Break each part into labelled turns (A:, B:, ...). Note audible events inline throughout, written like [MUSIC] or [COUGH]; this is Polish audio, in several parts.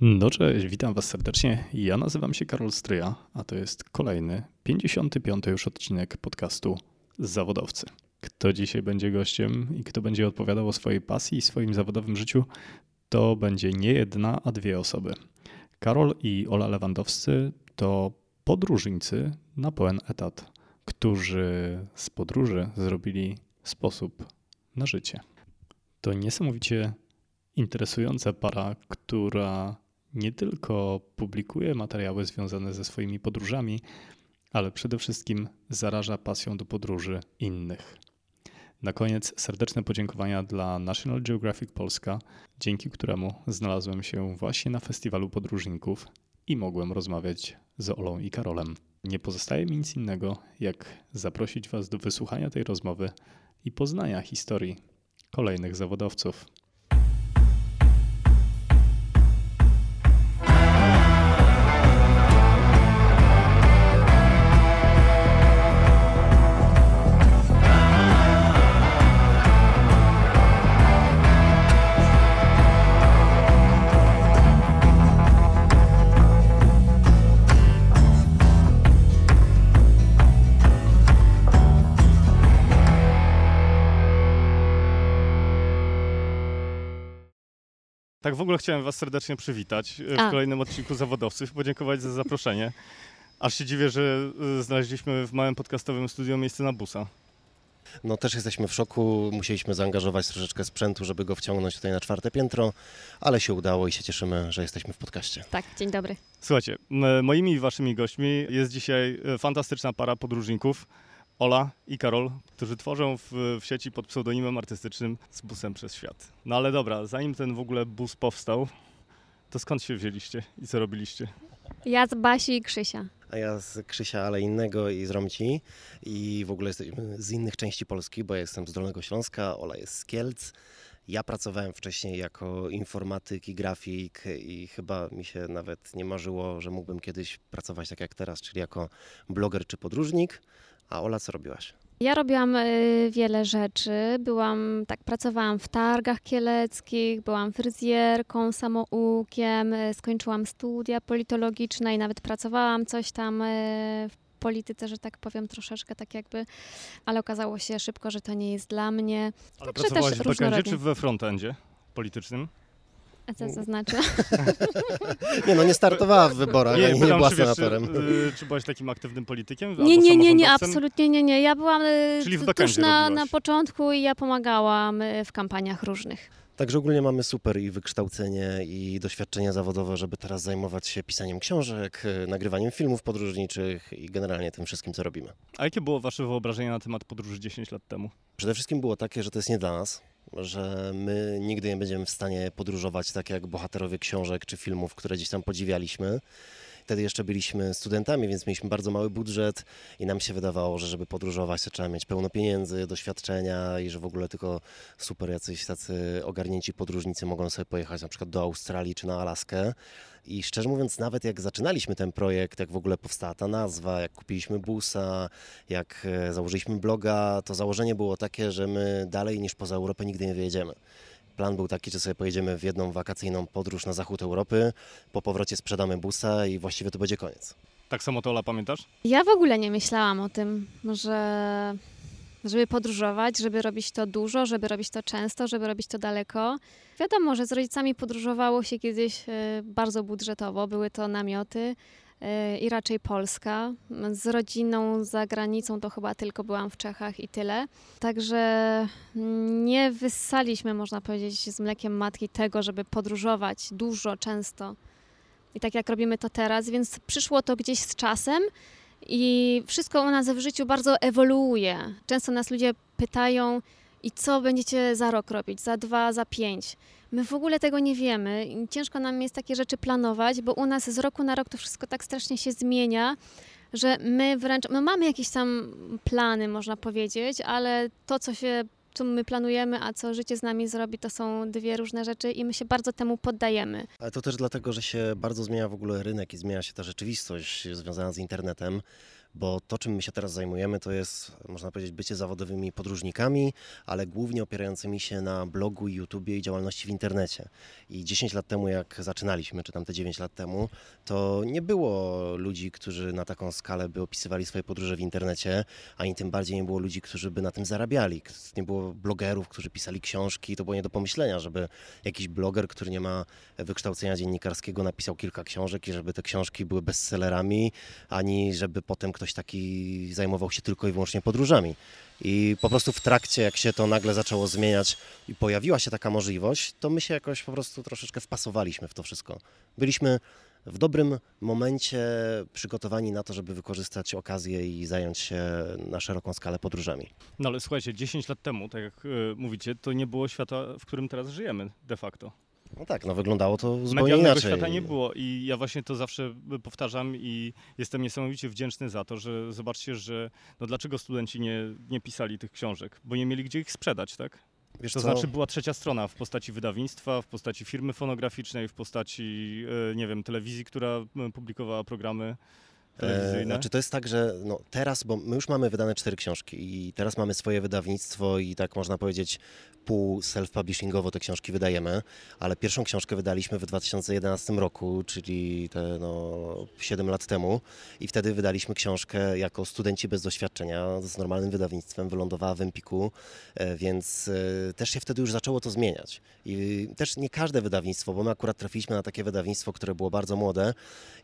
A: No cześć, witam Was serdecznie. Ja nazywam się Karol Stryja, a to jest kolejny, 55. już odcinek podcastu Zawodowcy. Kto dzisiaj będzie gościem i kto będzie odpowiadał o swojej pasji i swoim zawodowym życiu, to będzie nie jedna, a dwie osoby. Karol i Ola Lewandowscy to podróżnicy na pełen etat, którzy z podróży zrobili sposób na życie. To niesamowicie interesująca para, która nie tylko publikuje materiały związane ze swoimi podróżami, ale przede wszystkim zaraża pasją do podróży innych. Na koniec serdeczne podziękowania dla National Geographic Polska, dzięki któremu znalazłem się właśnie na festiwalu podróżników i mogłem rozmawiać z Olą i Karolem. Nie pozostaje mi nic innego, jak zaprosić Was do wysłuchania tej rozmowy i poznania historii kolejnych zawodowców. Tak w ogóle chciałem Was serdecznie przywitać e, w
B: A.
A: kolejnym odcinku Zawodowców, podziękować za zaproszenie. Aż się dziwię, że e, znaleźliśmy w małym podcastowym studio miejsce na busa.
C: No też jesteśmy w szoku, musieliśmy zaangażować troszeczkę sprzętu, żeby go wciągnąć tutaj na czwarte piętro, ale się udało i się cieszymy, że jesteśmy w podcaście.
B: Tak, dzień dobry.
A: Słuchajcie, moimi i Waszymi gośćmi jest dzisiaj e, fantastyczna para podróżników, Ola i Karol, którzy tworzą w, w sieci pod pseudonimem artystycznym z busem przez świat. No ale dobra, zanim ten w ogóle bus powstał, to skąd się wzięliście i co robiliście?
B: Ja z Basi i Krzysia.
C: A ja z Krzysia, ale innego i z Romci i w ogóle jesteśmy z innych części Polski, bo ja jestem z Dolnego Śląska, Ola jest z Kielc. Ja pracowałem wcześniej jako informatyk i grafik i chyba mi się nawet nie marzyło, że mógłbym kiedyś pracować tak jak teraz, czyli jako bloger czy podróżnik. A Ola, co robiłaś?
B: Ja robiłam y, wiele rzeczy. Byłam, tak, pracowałam w targach kieleckich, byłam fryzjerką, samoukiem, y, skończyłam studia politologiczne i nawet pracowałam coś tam y, w polityce, że tak powiem, troszeczkę tak jakby, ale okazało się szybko, że to nie jest dla mnie.
A: Ale
B: Także
A: pracowałaś
B: też
A: w backendzie czy we frontendzie politycznym?
B: A co to znaczy? [LAUGHS]
C: Nie no, nie startowała w wyborach, nie
A: pytam,
C: była senatorem.
A: Czy, y, czy byłaś takim aktywnym politykiem?
B: Nie, nie, nie, nie, absolutnie nie, nie. Ja byłam y,
A: Czyli w
B: tuż na, na początku i ja pomagałam y, w kampaniach różnych.
C: Także ogólnie mamy super i wykształcenie i doświadczenie zawodowe, żeby teraz zajmować się pisaniem książek, e, nagrywaniem filmów podróżniczych i generalnie tym wszystkim, co robimy.
A: A jakie było wasze wyobrażenie na temat podróży 10 lat temu?
C: Przede wszystkim było takie, że to jest nie dla nas, że my nigdy nie będziemy w stanie podróżować tak jak bohaterowie książek czy filmów, które gdzieś tam podziwialiśmy. Wtedy jeszcze byliśmy studentami, więc mieliśmy bardzo mały budżet i nam się wydawało, że żeby podróżować, to trzeba mieć pełno pieniędzy, doświadczenia i że w ogóle tylko super jacyś tacy ogarnięci podróżnicy mogą sobie pojechać na przykład do Australii czy na Alaskę. I szczerze mówiąc, nawet jak zaczynaliśmy ten projekt, jak w ogóle powstała ta nazwa, jak kupiliśmy busa, jak e, założyliśmy bloga, to założenie było takie, że my dalej niż poza Europę nigdy nie wyjedziemy. Plan był taki, że sobie pojedziemy w jedną wakacyjną podróż na zachód Europy, po powrocie sprzedamy busa i właściwie to będzie koniec.
A: Tak samo to Ola pamiętasz?
B: Ja w ogóle nie myślałam o tym, że żeby podróżować, żeby robić to dużo, żeby robić to często, żeby robić to daleko. Wiadomo, że z rodzicami podróżowało się kiedyś e, bardzo budżetowo, były to namioty i raczej Polska. Z rodziną za granicą to chyba tylko byłam w Czechach i tyle. Także nie wyssaliśmy, można powiedzieć, z mlekiem matki tego, żeby podróżować dużo, często. I tak jak robimy to teraz, więc przyszło to gdzieś z czasem. I wszystko u nas w życiu bardzo ewoluuje. Często nas ludzie pytają, i co będziecie za rok robić, za dwa, za pięć. My w ogóle tego nie wiemy ciężko nam jest takie rzeczy planować, bo u nas z roku na rok to wszystko tak strasznie się zmienia, że my wręcz, no mamy jakieś tam plany, można powiedzieć, ale to, co się co my planujemy, a co życie z nami zrobi, to są dwie różne rzeczy i my się bardzo temu poddajemy.
C: Ale to też dlatego, że się bardzo zmienia w ogóle rynek i zmienia się ta rzeczywistość związana z internetem, bo to, czym my się teraz zajmujemy, to jest, można powiedzieć, bycie zawodowymi podróżnikami, ale głównie opierającymi się na blogu, YouTubie i działalności w internecie. I 10 lat temu, jak zaczynaliśmy, czy tam te 9 lat temu, to nie było ludzi, którzy na taką skalę by opisywali swoje podróże w internecie, ani tym bardziej nie było ludzi, którzy by na tym zarabiali. Nie było blogerów, którzy pisali książki. To było nie do pomyślenia, żeby jakiś bloger, który nie ma wykształcenia dziennikarskiego, napisał kilka książek i żeby te książki były bestsellerami, ani żeby potem ktoś taki zajmował się tylko i wyłącznie podróżami. I po prostu w trakcie, jak się to nagle zaczęło zmieniać i pojawiła się taka możliwość, to my się jakoś po prostu troszeczkę wpasowaliśmy w to wszystko. Byliśmy w dobrym momencie przygotowani na to, żeby wykorzystać okazję i zająć się na szeroką skalę podróżami.
A: No ale słuchajcie, 10 lat temu, tak jak y, mówicie, to nie było świata, w którym teraz żyjemy de facto.
C: No tak, no wyglądało to zupełnie
A: Medialnego
C: inaczej.
A: świata nie było i ja właśnie to zawsze powtarzam i jestem niesamowicie wdzięczny za to, że zobaczcie, że no dlaczego studenci nie, nie pisali tych książek, bo nie mieli gdzie ich sprzedać, tak?
C: Wiesz
A: To
C: co?
A: znaczy była trzecia strona w postaci wydawnictwa, w postaci firmy fonograficznej, w postaci, e, nie wiem, telewizji, która publikowała programy
C: E. Znaczy to jest tak, że no teraz, bo my już mamy wydane cztery książki i teraz mamy swoje wydawnictwo i tak można powiedzieć pół self-publishingowo te książki wydajemy, ale pierwszą książkę wydaliśmy w 2011 roku, czyli te no 7 lat temu i wtedy wydaliśmy książkę jako studenci bez doświadczenia z normalnym wydawnictwem, wylądowała w Empiku, e, więc e, też się wtedy już zaczęło to zmieniać. I też nie każde wydawnictwo, bo my akurat trafiliśmy na takie wydawnictwo, które było bardzo młode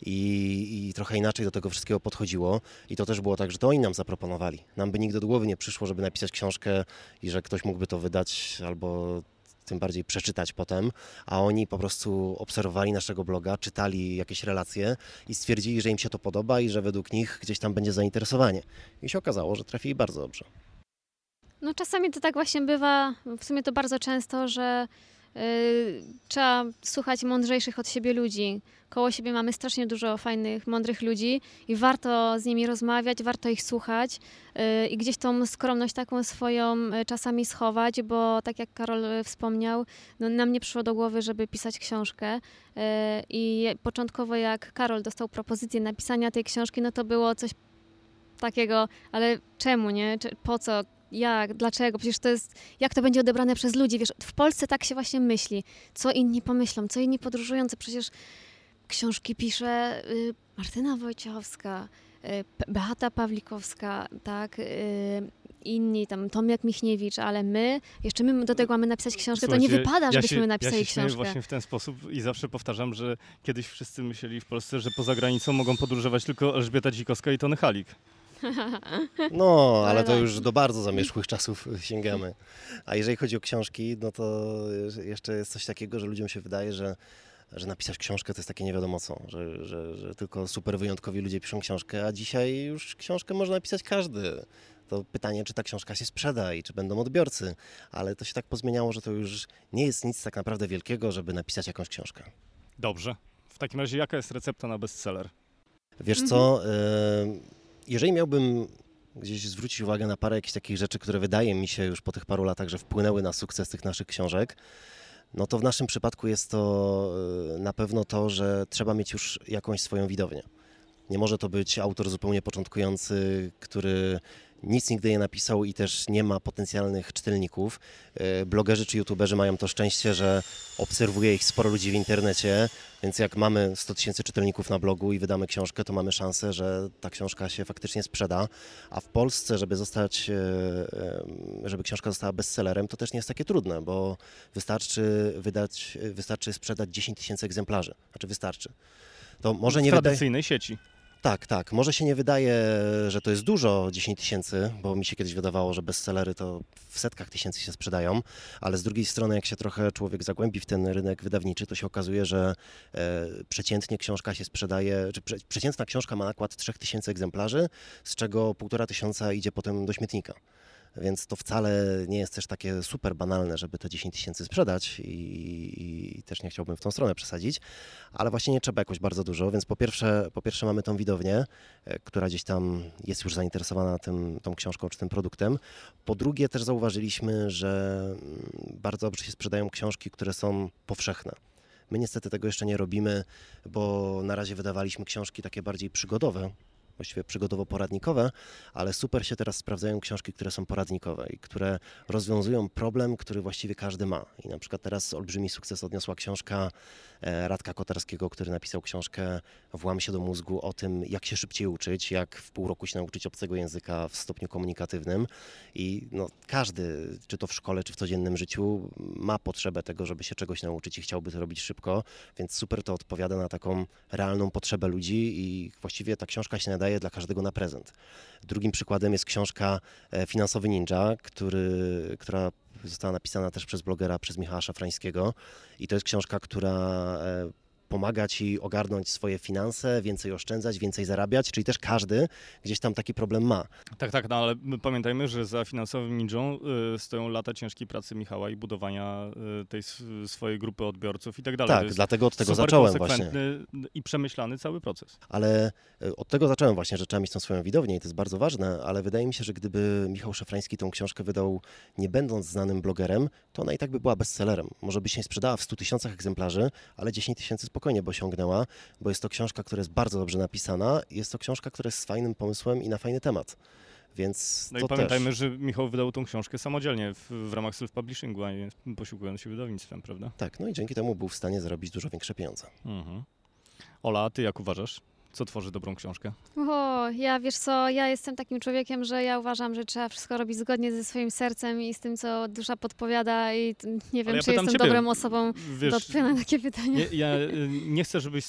C: i, i trochę inaczej do tego wszystkiego podchodziło. I to też było tak, że to oni nam zaproponowali. Nam by nigdy do głowy nie przyszło, żeby napisać książkę i że ktoś mógłby to wydać albo tym bardziej przeczytać potem, a oni po prostu obserwowali naszego bloga, czytali jakieś relacje i stwierdzili, że im się to podoba i że według nich gdzieś tam będzie zainteresowanie. I się okazało, że trafili bardzo dobrze.
B: No czasami to tak właśnie bywa, w sumie to bardzo często, że trzeba słuchać mądrzejszych od siebie ludzi. Koło siebie mamy strasznie dużo fajnych, mądrych ludzi i warto z nimi rozmawiać, warto ich słuchać y, i gdzieś tą skromność taką swoją y, czasami schować, bo tak jak Karol y, wspomniał, no, nam nie przyszło do głowy, żeby pisać książkę y, i początkowo jak Karol dostał propozycję napisania tej książki, no to było coś takiego, ale czemu, nie? Po co? Jak? Dlaczego? Przecież to jest, jak to będzie odebrane przez ludzi? Wiesz, w Polsce tak się właśnie myśli. Co inni pomyślą, co inni podróżujący? Przecież książki pisze y, Martyna Wojciechowska, y, Beata Pawlikowska, tak? Y, inni, tam Tomek Michniewicz, ale my, jeszcze my do tego mamy napisać książkę, to nie
A: Słuchajcie,
B: wypada,
A: ja
B: żebyśmy
A: się,
B: napisali
A: ja się
B: książkę.
A: właśnie w ten sposób i zawsze powtarzam, że kiedyś wszyscy myśleli w Polsce, że poza granicą mogą podróżować tylko Elżbieta Dzikowska i Tony Halik.
C: No, ale
B: Ale
C: to
B: tak.
C: już do bardzo zamierzchłych czasów sięgamy. A jeżeli chodzi o książki, no to jeszcze jest coś takiego, że ludziom się wydaje, że, że napisać książkę to jest takie nie wiadomo co, że, że, że tylko super wyjątkowi ludzie piszą książkę, a dzisiaj już książkę może napisać każdy. To pytanie, czy ta książka się sprzeda i czy będą odbiorcy, ale to się tak pozmieniało, że to już nie jest nic tak naprawdę wielkiego, żeby napisać jakąś książkę.
A: Dobrze. W takim razie jaka jest recepta na bestseller?
C: Wiesz co, y, jeżeli miałbym gdzieś zwrócić uwagę na parę jakichś takich rzeczy, które wydaje mi się już po tych paru latach, że wpłynęły na sukces tych naszych książek, no to w naszym przypadku jest to y, na pewno to, że trzeba mieć już jakąś swoją widownię. Nie może to być autor zupełnie początkujący, który nic nigdy nie napisał i też nie ma potencjalnych czytelników. Y, Blogerzy czy youtuberzy mają to szczęście, że obserwuje ich sporo ludzi w internecie, więc jak mamy 100 tysięcy czytelników na blogu i wydamy książkę, to mamy szansę, że ta książka się faktycznie sprzeda. A w Polsce, żeby zostać, e, e, żeby książka została bestsellerem, to też nie jest takie trudne, bo wystarczy wydać, wystarczy sprzedać 10 tysięcy egzemplarzy. Znaczy wystarczy. To może
A: w
C: nie wydaje...
A: tradycyjnej sieci.
C: Tak, tak. Może się nie wydaje, że to jest dużo 10 tysięcy, bo mi się kiedyś wydawało, że bestsellery to w setkach tysięcy się sprzedają, ale z drugiej strony, jak się trochę człowiek zagłębi w ten rynek wydawniczy, to się okazuje, że e, przeciętnie książka się sprzedaje, czy prze, przeciętna książka ma nakład 3000 egzemplarzy, z czego półtora tysiąca idzie potem do śmietnika. Więc to wcale nie jest też takie super banalne, żeby te 10 tysięcy sprzedać i, i też nie chciałbym w tą stronę przesadzić, ale właśnie nie trzeba jakoś bardzo dużo, więc po pierwsze, po pierwsze mamy tą widownię, e, która gdzieś tam jest już zainteresowana tym, tą książką czy tym produktem. Po drugie też zauważyliśmy, że mm, bardzo dobrze się sprzedają książki, które są powszechne. My niestety tego jeszcze nie robimy, bo na razie wydawaliśmy książki takie bardziej przygodowe, właściwie przygodowo-poradnikowe, ale super się teraz sprawdzają książki, które są poradnikowe i które rozwiązują problem, który właściwie każdy ma. I na przykład teraz olbrzymi sukces odniosła książka e, Radka Kotarskiego, który napisał książkę Włam się do mózgu o tym, jak się szybciej uczyć, jak w pół roku się nauczyć obcego języka w stopniu komunikatywnym. I no, każdy, czy to w szkole, czy w codziennym życiu, ma potrzebę tego, żeby się czegoś nauczyć i chciałby to robić szybko, więc super to odpowiada na taką realną potrzebę ludzi i właściwie ta książka się nadaje dla każdego na prezent. Drugim przykładem jest książka e, Finansowy Ninja, który, która została napisana też przez blogera, przez Michała Szafrańskiego i to jest książka, która e, pomaga ci ogarnąć swoje finanse, więcej oszczędzać, więcej zarabiać, czyli też każdy gdzieś tam taki problem ma.
A: Tak, tak, no ale pamiętajmy, że za finansowym ninją y, stoją lata ciężkiej pracy Michała i budowania y, tej swojej grupy odbiorców i tak dalej.
C: Tak, dlatego od tego zacząłem właśnie.
A: i przemyślany cały proces.
C: Ale y, od tego zacząłem właśnie, że trzeba mieć tą swoją widownię i to jest bardzo ważne, ale wydaje mi się, że gdyby Michał Szafrański tą książkę wydał nie będąc znanym blogerem, to ona i tak by była bestsellerem. Może by się nie sprzedała w 100 tysiącach egzemplarzy, ale 10 tysięcy spokojnie by osiągnęła, bo jest to książka, która jest bardzo dobrze napisana, jest to książka, która jest z fajnym pomysłem i na fajny temat. Więc
A: no i pamiętajmy, też... że Michał wydał tą książkę samodzielnie w, w ramach self-publishingu, a nie posiłkując się wydawnictwem, prawda?
C: Tak, no i dzięki temu był w stanie zarobić dużo większe pieniądze. Mhm.
A: Ola, a ty jak uważasz? Co tworzy dobrą książkę?
B: O, ja wiesz co, ja jestem takim człowiekiem, że ja uważam, że trzeba wszystko robić zgodnie ze swoim sercem i z tym, co dusza podpowiada i nie wiem, ja czy jestem ciebie, dobrą osobą wiesz, do odpowiadania na takie pytania.
A: Ja, ja, y, nie chcę, żebyś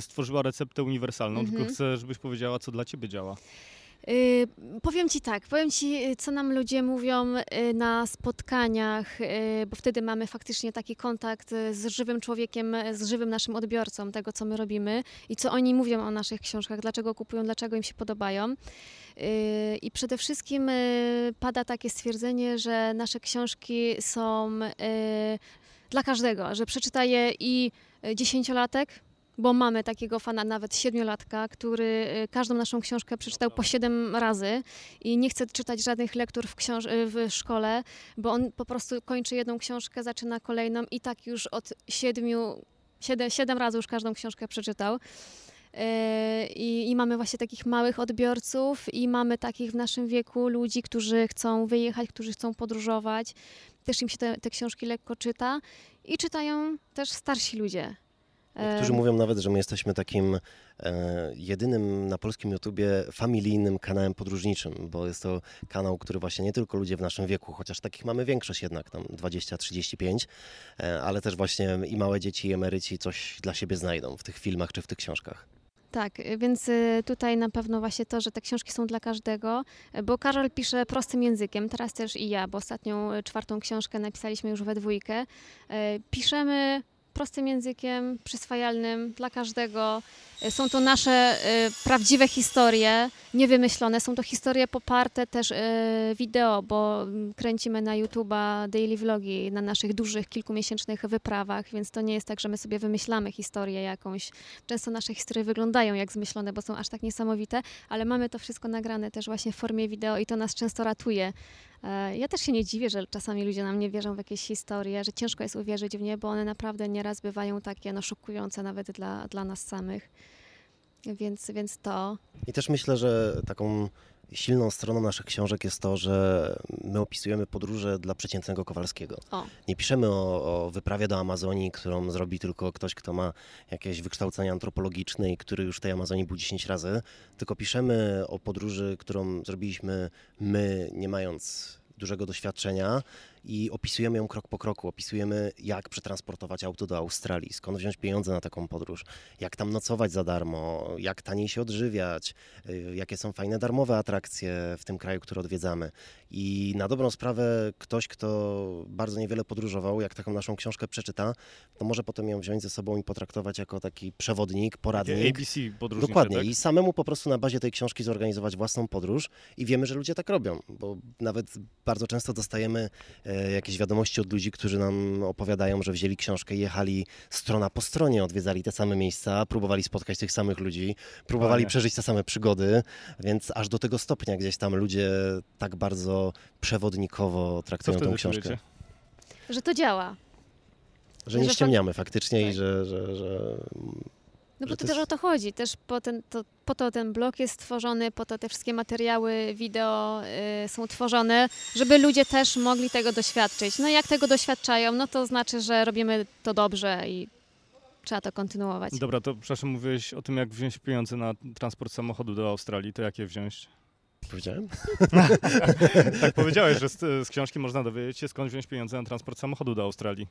A: stworzyła receptę uniwersalną, tylko mhm. chcę, żebyś powiedziała, co dla ciebie działa.
B: Yy, powiem Ci tak, powiem Ci, co nam ludzie mówią yy, na spotkaniach, yy, bo wtedy mamy faktycznie taki kontakt z żywym człowiekiem, z żywym naszym odbiorcą tego, co my robimy i co oni mówią o naszych książkach, dlaczego kupują, dlaczego im się podobają. Y, I przede wszystkim y, pada takie stwierdzenie, że nasze książki są y, dla każdego, że przeczyta je i dziesięciolatek, bo mamy takiego fana, nawet siedmiolatka, który y, każdą naszą książkę przeczytał po siedem razy i nie chce czytać żadnych lektur w, y, w szkole, bo on po prostu kończy jedną książkę, zaczyna kolejną i tak już od siedmiu, siedem, siedem razy już każdą książkę przeczytał. Y, I, I, mamy właśnie takich małych odbiorców, i mamy takich w naszym wieku ludzi, którzy chcą wyjechać, którzy chcą podróżować. Też im się te, te książki lekko czyta i czytają też starsi ludzie.
C: Niektórzy mówią nawet, że my jesteśmy takim e, jedynym na polskim YouTubie familijnym kanałem podróżniczym, bo jest to kanał, który właśnie nie tylko ludzie w naszym wieku, chociaż takich mamy większość jednak, tam 20-35, e, ale też właśnie i małe dzieci, i emeryci coś dla siebie znajdą w tych filmach czy w tych książkach.
B: Tak, więc y, tutaj na pewno właśnie to, że te książki są dla każdego, bo Karol pisze prostym językiem, teraz też i ja, bo ostatnią y, czwartą książkę napisaliśmy już we dwójkę. E, piszemy prostym językiem, przyswajalnym dla każdego. E, są to nasze e, prawdziwe historie, niewymyślone. Są to historie poparte też e, wideo, bo mm, kręcimy na YouTube'a daily vlogi na naszych dużych, kilkumiesięcznych wyprawach, więc to nie jest tak, że my sobie wymyślamy historię jakąś. Często nasze historie wyglądają jak zmyślone, bo są aż tak niesamowite, ale mamy to wszystko nagrane też właśnie w formie wideo i to nas często ratuje ja też się nie dziwię, że czasami ludzie nam nie wierzą w jakieś historie, że ciężko jest uwierzyć w nie, bo one naprawdę nieraz bywają takie no, szokujące nawet dla, dla nas samych. Więc, więc to.
C: I też myślę, że taką silną stroną naszych książek jest to, że my opisujemy podróże dla przeciętnego Kowalskiego. O. Nie piszemy o, o, wyprawie do Amazonii, którą zrobi tylko ktoś, kto ma jakieś wykształcenie antropologiczne i który już tej Amazonii był 10 razy, tylko piszemy o podróży, którą zrobiliśmy my, nie mając dużego doświadczenia i opisujemy ją krok po kroku. Opisujemy, jak przetransportować auto do Australii, skąd wziąć pieniądze na taką podróż, jak tam nocować za darmo, jak taniej się odżywiać, y, jakie są fajne darmowe atrakcje w tym kraju, który odwiedzamy. I na dobrą sprawę ktoś, kto bardzo niewiele podróżował, jak taką naszą książkę przeczyta, to może potem ją wziąć ze sobą i potraktować jako taki przewodnik, poradnik.
A: ABC
C: Dokładnie.
A: Tak?
C: I samemu po prostu na bazie tej książki zorganizować własną podróż i wiemy, że ludzie tak robią, bo nawet bardzo często dostajemy e, jakieś wiadomości od ludzi, którzy nam opowiadają, że wzięli książkę i jechali strona po stronie, odwiedzali te same miejsca, próbowali spotkać tych samych ludzi, próbowali Panie. przeżyć te same przygody, więc aż do tego stopnia gdzieś tam ludzie tak bardzo przewodnikowo traktują tą książkę. Czujecie?
B: Że to działa.
C: Że nie ściemniamy faktycznie tak. i że, że, że
B: No bo
C: Że
B: to,
C: to
B: też
C: jest-
B: o to chodzi. Też po, ten, to, po to ten blog jest stworzony, po to te wszystkie materiały wideo y, są tworzone, żeby ludzie też mogli tego doświadczyć. No i jak tego doświadczają, no to znaczy, że robimy to dobrze i trzeba to kontynuować.
A: Dobra, to przepraszam, mówiłeś o tym, jak wziąć pieniądze na transport samochodu do Australii. To jakie wziąć?
C: Powiedziałem? [LAUGHS]
A: tak powiedziałeś, że z, z książki można dowiedzieć się, skąd wziąć pieniądze na transport samochodu do Australii.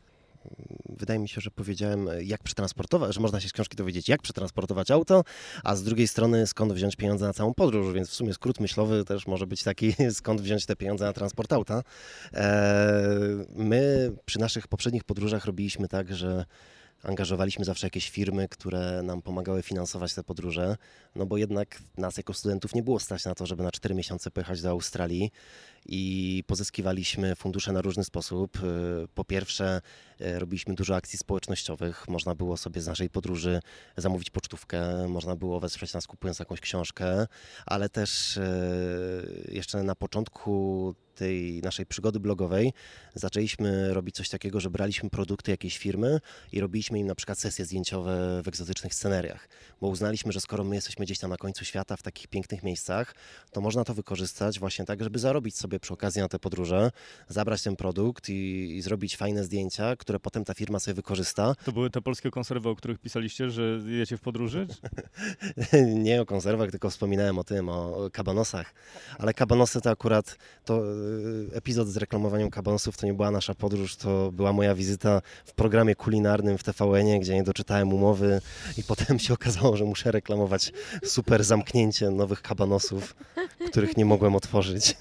C: Wydaje mi się, że powiedziałem, jak przetransportować, że można się z książki dowiedzieć, jak przetransportować auto, a z drugiej strony skąd wziąć pieniądze na całą podróż, więc w sumie skrót myślowy też może być taki, [LAUGHS] skąd wziąć te pieniądze na transport auta. E, My przy naszych poprzednich podróżach robiliśmy tak, że angażowaliśmy zawsze jakieś firmy, które nam pomagały finansować te podróże, no bo jednak nas jako studentów nie było stać na to, żeby na 4 miesiące pojechać do Australii i pozyskiwaliśmy fundusze na różny sposób. E, Po pierwsze, e, robiliśmy dużo akcji społecznościowych. Można było sobie z naszej podróży zamówić pocztówkę, można było wesprzeć nas kupując jakąś książkę, ale też e, jeszcze na początku tej naszej przygody blogowej zaczęliśmy robić coś takiego, że braliśmy produkty jakiejś firmy i robiliśmy im na przykład sesje zdjęciowe w egzotycznych sceneriach, bo uznaliśmy, że skoro my jesteśmy gdzieś tam na końcu świata w takich pięknych miejscach, to można to wykorzystać właśnie tak, żeby zarobić sobie przy okazji na te podróże, zabrać ten produkt i, i zrobić fajne zdjęcia, które potem ta firma sobie wykorzysta.
A: To były te polskie konserwy, o których pisaliście, że jecie w podróży? [LAUGHS]
C: Nie o konserwach, tylko wspominałem o tym, o kabanosach. Ale kabanosy to akurat, to epizod z reklamowaniem kabanosów to nie była nasza podróż, to była moja wizyta w programie kulinarnym w TVN-ie, gdzie nie doczytałem umowy i potem się okazało, że muszę reklamować super zamknięcie nowych kabanosów, których nie mogłem otworzyć. [LAUGHS]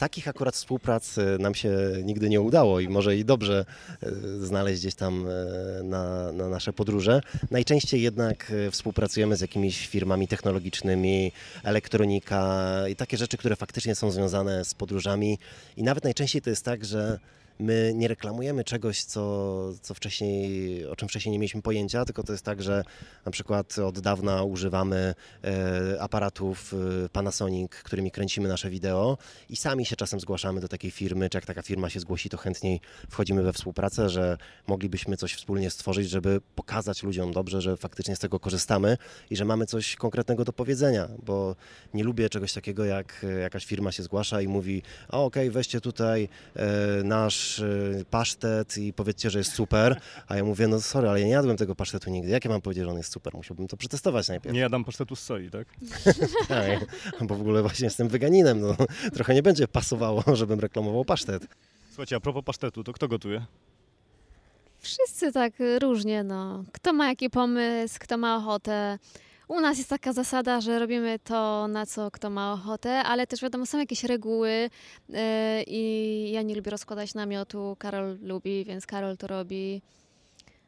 C: Takich akurat współprac e, nam się nigdy nie udało i może i dobrze e, znaleźć gdzieś tam e, na, na nasze podróże. Najczęściej jednak współpracujemy z jakimiś firmami technologicznymi, elektronika i takie rzeczy, które faktycznie są związane z podróżami. I nawet najczęściej to jest tak, że my nie reklamujemy czegoś, co, co wcześniej, o czym wcześniej nie mieliśmy pojęcia, tylko to jest tak, że na przykład od dawna używamy e, aparatów e, Panasonic, którymi kręcimy nasze wideo i sami się czasem zgłaszamy do takiej firmy, czy jak taka firma się zgłosi, to chętniej wchodzimy we współpracę, że moglibyśmy coś wspólnie stworzyć, żeby pokazać ludziom dobrze, że faktycznie z tego korzystamy i że mamy coś konkretnego do powiedzenia, bo nie lubię czegoś takiego, jak jakaś firma się zgłasza i mówi, a okej, weźcie tutaj e, nasz e, pasztet i powiedzcie, że jest super, a ja mówię, no sorry, ale ja nie jadłem tego pasztetu nigdy, jak ja mam powiedzieć, że on jest super? Musiałbym to przetestować najpierw.
A: Nie jadam pasztetu z soi, tak? [LAUGHS]
C: Tak, bo w ogóle właśnie jestem weganinem, no trochę nie będzie pasowało, [LAUGHS] żebym reklamował pasztet.
A: Słuchajcie, a propos pasztetu, to kto gotuje?
B: Wszyscy tak różnie, no. Kto ma jaki pomysł, kto ma ochotę. U nas jest taka zasada, że robimy to, na co kto ma ochotę, ale też wiadomo, są jakieś reguły yy, i ja nie lubię rozkładać namiotu, Karol lubi, więc Karol to robi.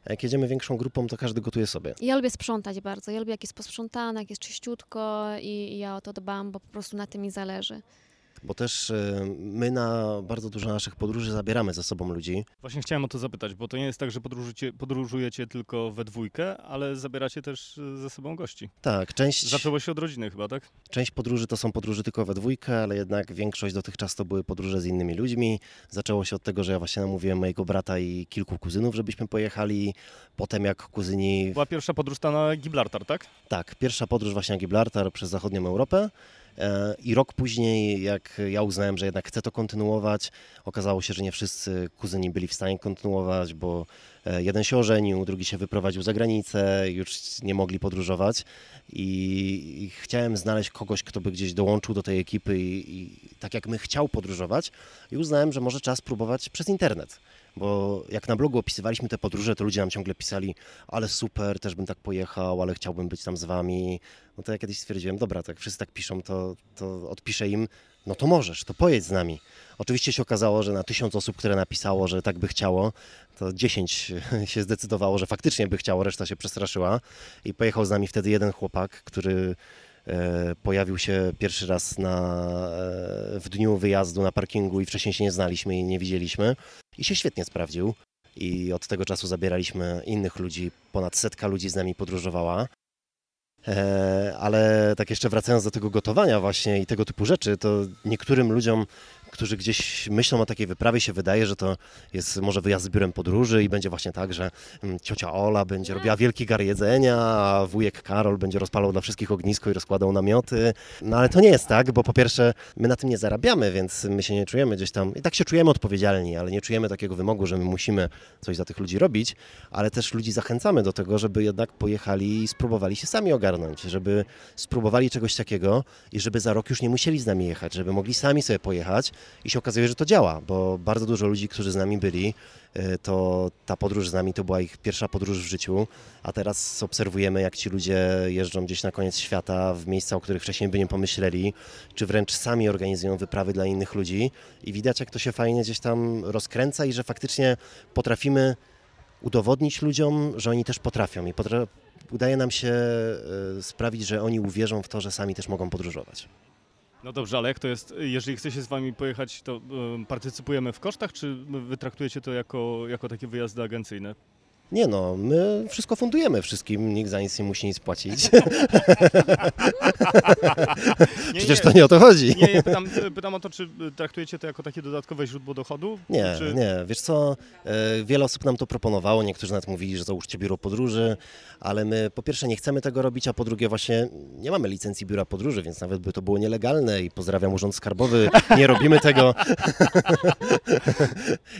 C: A jak jedziemy większą grupą, to każdy gotuje sobie.
B: Ja lubię sprzątać bardzo, ja lubię jak jest posprzątane, jak jest czyściutko i, i ja o to dbam, bo po prostu na tym mi zależy.
C: Bo też e, my na bardzo dużo naszych podróży zabieramy ze sobą ludzi.
A: Właśnie chciałem o to zapytać, bo to nie jest tak, że podróżujecie, podróżujecie tylko we dwójkę, ale zabieracie też y, ze sobą gości.
C: Tak, część,
A: Zaczęło się od rodziny chyba, tak?
C: część podróży to są podróże tylko we dwójkę, ale jednak większość dotychczas to były podróże z innymi ludźmi. Zaczęło się od tego, że ja właśnie namówiłem mojego brata i kilku kuzynów, żebyśmy pojechali. Potem jak kuzyni...
A: Była pierwsza podróż ta na Gibraltar, tak?
C: Tak, pierwsza podróż właśnie na Gibraltar przez zachodnią Europę. E, I rok później, jak ja uznałem, że jednak chcę to kontynuować, okazało się, że nie wszyscy kuzyni byli w stanie kontynuować, bo e, jeden się ożenił, drugi się wyprowadził za granicę, już nie mogli podróżować. I, chciałem znaleźć kogoś, kto by gdzieś dołączył do tej ekipy i, i tak jak my chciał podróżować. I uznałem, że może czas spróbować przez internet. Bo jak na blogu opisywaliśmy te podróże, to ludzie nam ciągle pisali, ale super, też bym tak pojechał, ale chciałbym być tam z wami. No to ja kiedyś stwierdziłem, dobra, tak wszyscy tak piszą, to, to odpiszę im, no to możesz, to pojedź z nami. Oczywiście się okazało, że na tysiąc osób, które napisało, że tak by chciało, to dziesięć [LAUGHS] się zdecydowało, że faktycznie by chciało, reszta się przestraszyła. I pojechał z nami wtedy jeden chłopak, który e, pojawił się pierwszy raz na, e, w dniu wyjazdu na parkingu i wcześniej się nie znaliśmy i nie widzieliśmy. I się świetnie sprawdził. I od tego czasu zabieraliśmy innych ludzi, ponad setka ludzi z nami podróżowała. E, ale tak jeszcze wracając do tego gotowania właśnie i tego typu rzeczy, to niektórym ludziom którzy gdzieś myślą o takiej wyprawie, się wydaje, że to jest może wyjazd z biurem podróży i będzie właśnie tak, że mm, ciocia Ola będzie robiła wielki gar jedzenia, a wujek Karol będzie rozpalał dla wszystkich ognisko i rozkładał namioty. No ale to nie jest tak, bo po pierwsze my na tym nie zarabiamy, więc my się nie czujemy gdzieś tam, i tak się czujemy odpowiedzialni, ale nie czujemy takiego wymogu, że my musimy coś za tych ludzi robić, ale też ludzi zachęcamy do tego, żeby jednak pojechali i spróbowali się sami ogarnąć, żeby spróbowali czegoś takiego i żeby za rok już nie musieli z nami jechać, żeby mogli sami sobie pojechać i się okazuje, że to działa, bo bardzo dużo ludzi, którzy z nami byli, y, to ta podróż z nami to była ich pierwsza podróż w życiu, a teraz obserwujemy, jak ci ludzie jeżdżą gdzieś na koniec świata, w miejsca, o których wcześniej by nie pomyśleli, czy wręcz sami organizują wyprawy dla innych ludzi i widać, jak to się fajnie gdzieś tam rozkręca i że faktycznie potrafimy udowodnić ludziom, że oni też potrafią i potra udaje nam się y, sprawić, że oni uwierzą w to, że sami też mogą podróżować.
A: No dobrze, ale jak to jest, jeżeli chce się z wami pojechać, to partycypujemy w kosztach, czy wy traktujecie to jako, jako takie wyjazdy agencyjne?
C: Nie no, my wszystko fundujemy wszystkim, nikt za nic nie musi nic płacić. [LAUGHS] [LAUGHS]
A: Nie,
C: Przecież to nie o to chodzi.
A: Nie, nie pytam, pytam o to, czy traktujecie to jako takie dodatkowe źródło dochodu?
C: Nie,
A: czy...
C: nie. Wiesz co, e, wiele osób nam to proponowało, niektórzy nawet mówili, że załóżcie biuro podróży, ale my po pierwsze nie chcemy tego robić, a po drugie właśnie nie mamy licencji biura podróży, więc nawet by to było nielegalne i pozdrawiam Urząd Skarbowy, nie robimy tego. [LAUGHS]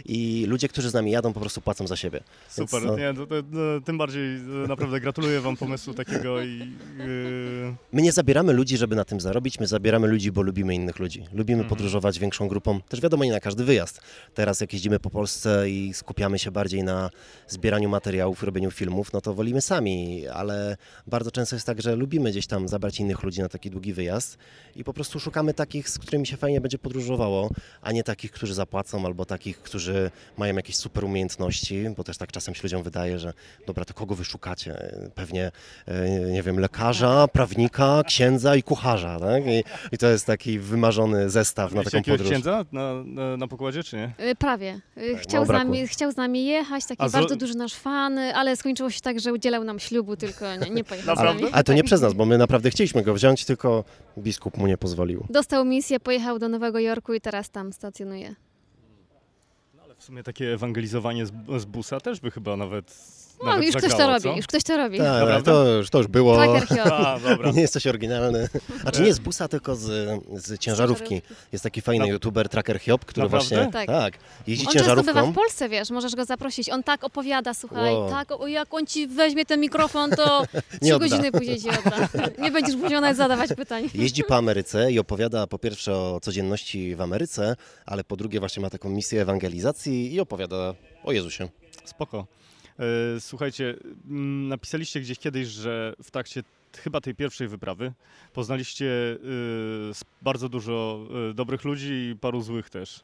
C: I ludzie, którzy z nami jadą, po prostu płacą za siebie. Więc
A: Super,
C: no,
A: nie, to, to, to, tym bardziej e, naprawdę gratuluję wam pomysłu takiego i... Yy...
C: My nie zabieramy ludzi, żeby na tym zarobić, my zabieramy ludzi, bo lubimy innych ludzi. Lubimy
A: Mhm.
C: podróżować większą grupą, też wiadomo nie na każdy wyjazd. Teraz jak jeździmy po Polsce i skupiamy się bardziej na zbieraniu materiałów, robieniu filmów, no to wolimy sami, ale bardzo często jest tak, że lubimy gdzieś tam zabrać innych ludzi na taki długi wyjazd i po prostu szukamy takich, z którymi się fajnie będzie podróżowało, a nie takich, którzy zapłacą albo takich, którzy mają jakieś super umiejętności, bo też tak czasem się ludziom wydaje, że dobra, to kogo wy szukacie? Pewnie, e, nie wiem, lekarza, prawnika, księdza i kucharza, tak? I, i to jest taki wymarzony zestaw na taką podróż.
A: księdza na, na, na pokładzie, czy nie?
B: Y, Prawie. Y,
C: Tak,
B: Chciał,
C: mało
B: z nami, chciał z nami jechać, taki
A: zro-
B: bardzo duży nasz fan, ale skończyło się tak, że udzielał nam ślubu, tylko nie, nie pojechał z
A: Naprawdę?
C: Ale to nie przez nas, bo my naprawdę chcieliśmy go wziąć, tylko biskup mu nie pozwolił.
B: Dostał misję, pojechał do Nowego Jorku i teraz tam stacjonuje.
A: W sumie takie ewangelizowanie z, z busa też by chyba nawet
B: No,
A: nawet
B: już ktoś to
A: zagrało,
B: robi,
A: co?
B: już ktoś to robi.
C: Tak, to już, to już było.
B: Tracker Hill. [LAUGHS]
A: A, dobra.
C: Nie jesteś oryginalny. Znaczy nie z busa, tylko z, z ciężarówki. Jest taki fajny
A: No.
C: youtuber, Tracker Hiob, który
A: Naprawdę?
C: właśnie
B: Tak.
C: tak, jeździ
B: On często bywa w
C: ciężarówką.
B: Polsce, wiesz, możesz go zaprosić. On tak opowiada, słuchaj,
C: Wow.
B: tak, o, jak on ci weźmie ten mikrofon, to [LAUGHS]
C: Nie
B: trzy godziny później ci odda. Nie będziesz musiał nawet zadawać pytań.
C: Jeździ po Ameryce i opowiada po pierwsze o codzienności w Ameryce, ale po drugie właśnie ma taką misję ewangelizacji i opowiada o Jezusie.
A: Spoko. E, Słuchajcie, mm, napisaliście gdzieś kiedyś, że w trakcie chyba tej pierwszej wyprawy poznaliście y, bardzo dużo y, dobrych ludzi i paru złych też.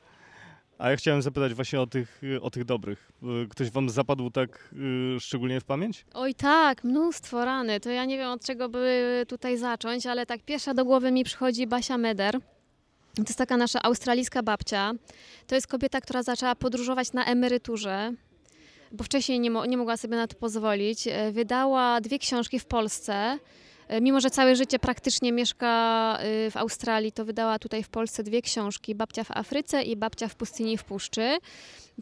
A: A ja chciałem zapytać właśnie o tych, o tych dobrych. Y, Ktoś wam zapadł tak y, szczególnie w pamięć?
B: Oj tak, mnóstwo rany. To ja nie wiem od czego by tutaj zacząć, ale tak pierwsza do głowy mi przychodzi Basia Meder. To jest taka nasza australijska babcia. To jest kobieta, która zaczęła podróżować na emeryturze, bo wcześniej nie, mo- nie mogła sobie na to pozwolić. E, Wydała dwie książki w Polsce. E, Mimo, że całe życie praktycznie mieszka y, w Australii, to wydała tutaj w Polsce dwie książki: Babcia w Afryce i Babcia w pustyni i w puszczy.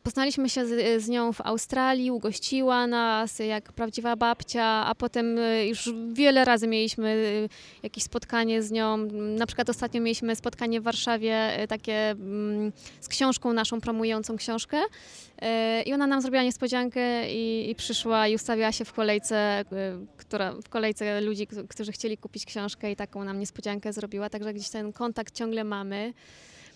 B: Poznaliśmy się z, z nią w Australii, ugościła nas jak prawdziwa babcia, a potem y, już wiele razy mieliśmy y, jakieś spotkanie z nią. Na przykład ostatnio mieliśmy spotkanie w Warszawie y, takie mm, z książką naszą, promującą książkę. I ona nam zrobiła niespodziankę i, i przyszła i ustawiła się w kolejce, która, w kolejce ludzi, którzy chcieli kupić książkę i taką nam niespodziankę zrobiła. Także gdzieś ten kontakt ciągle mamy.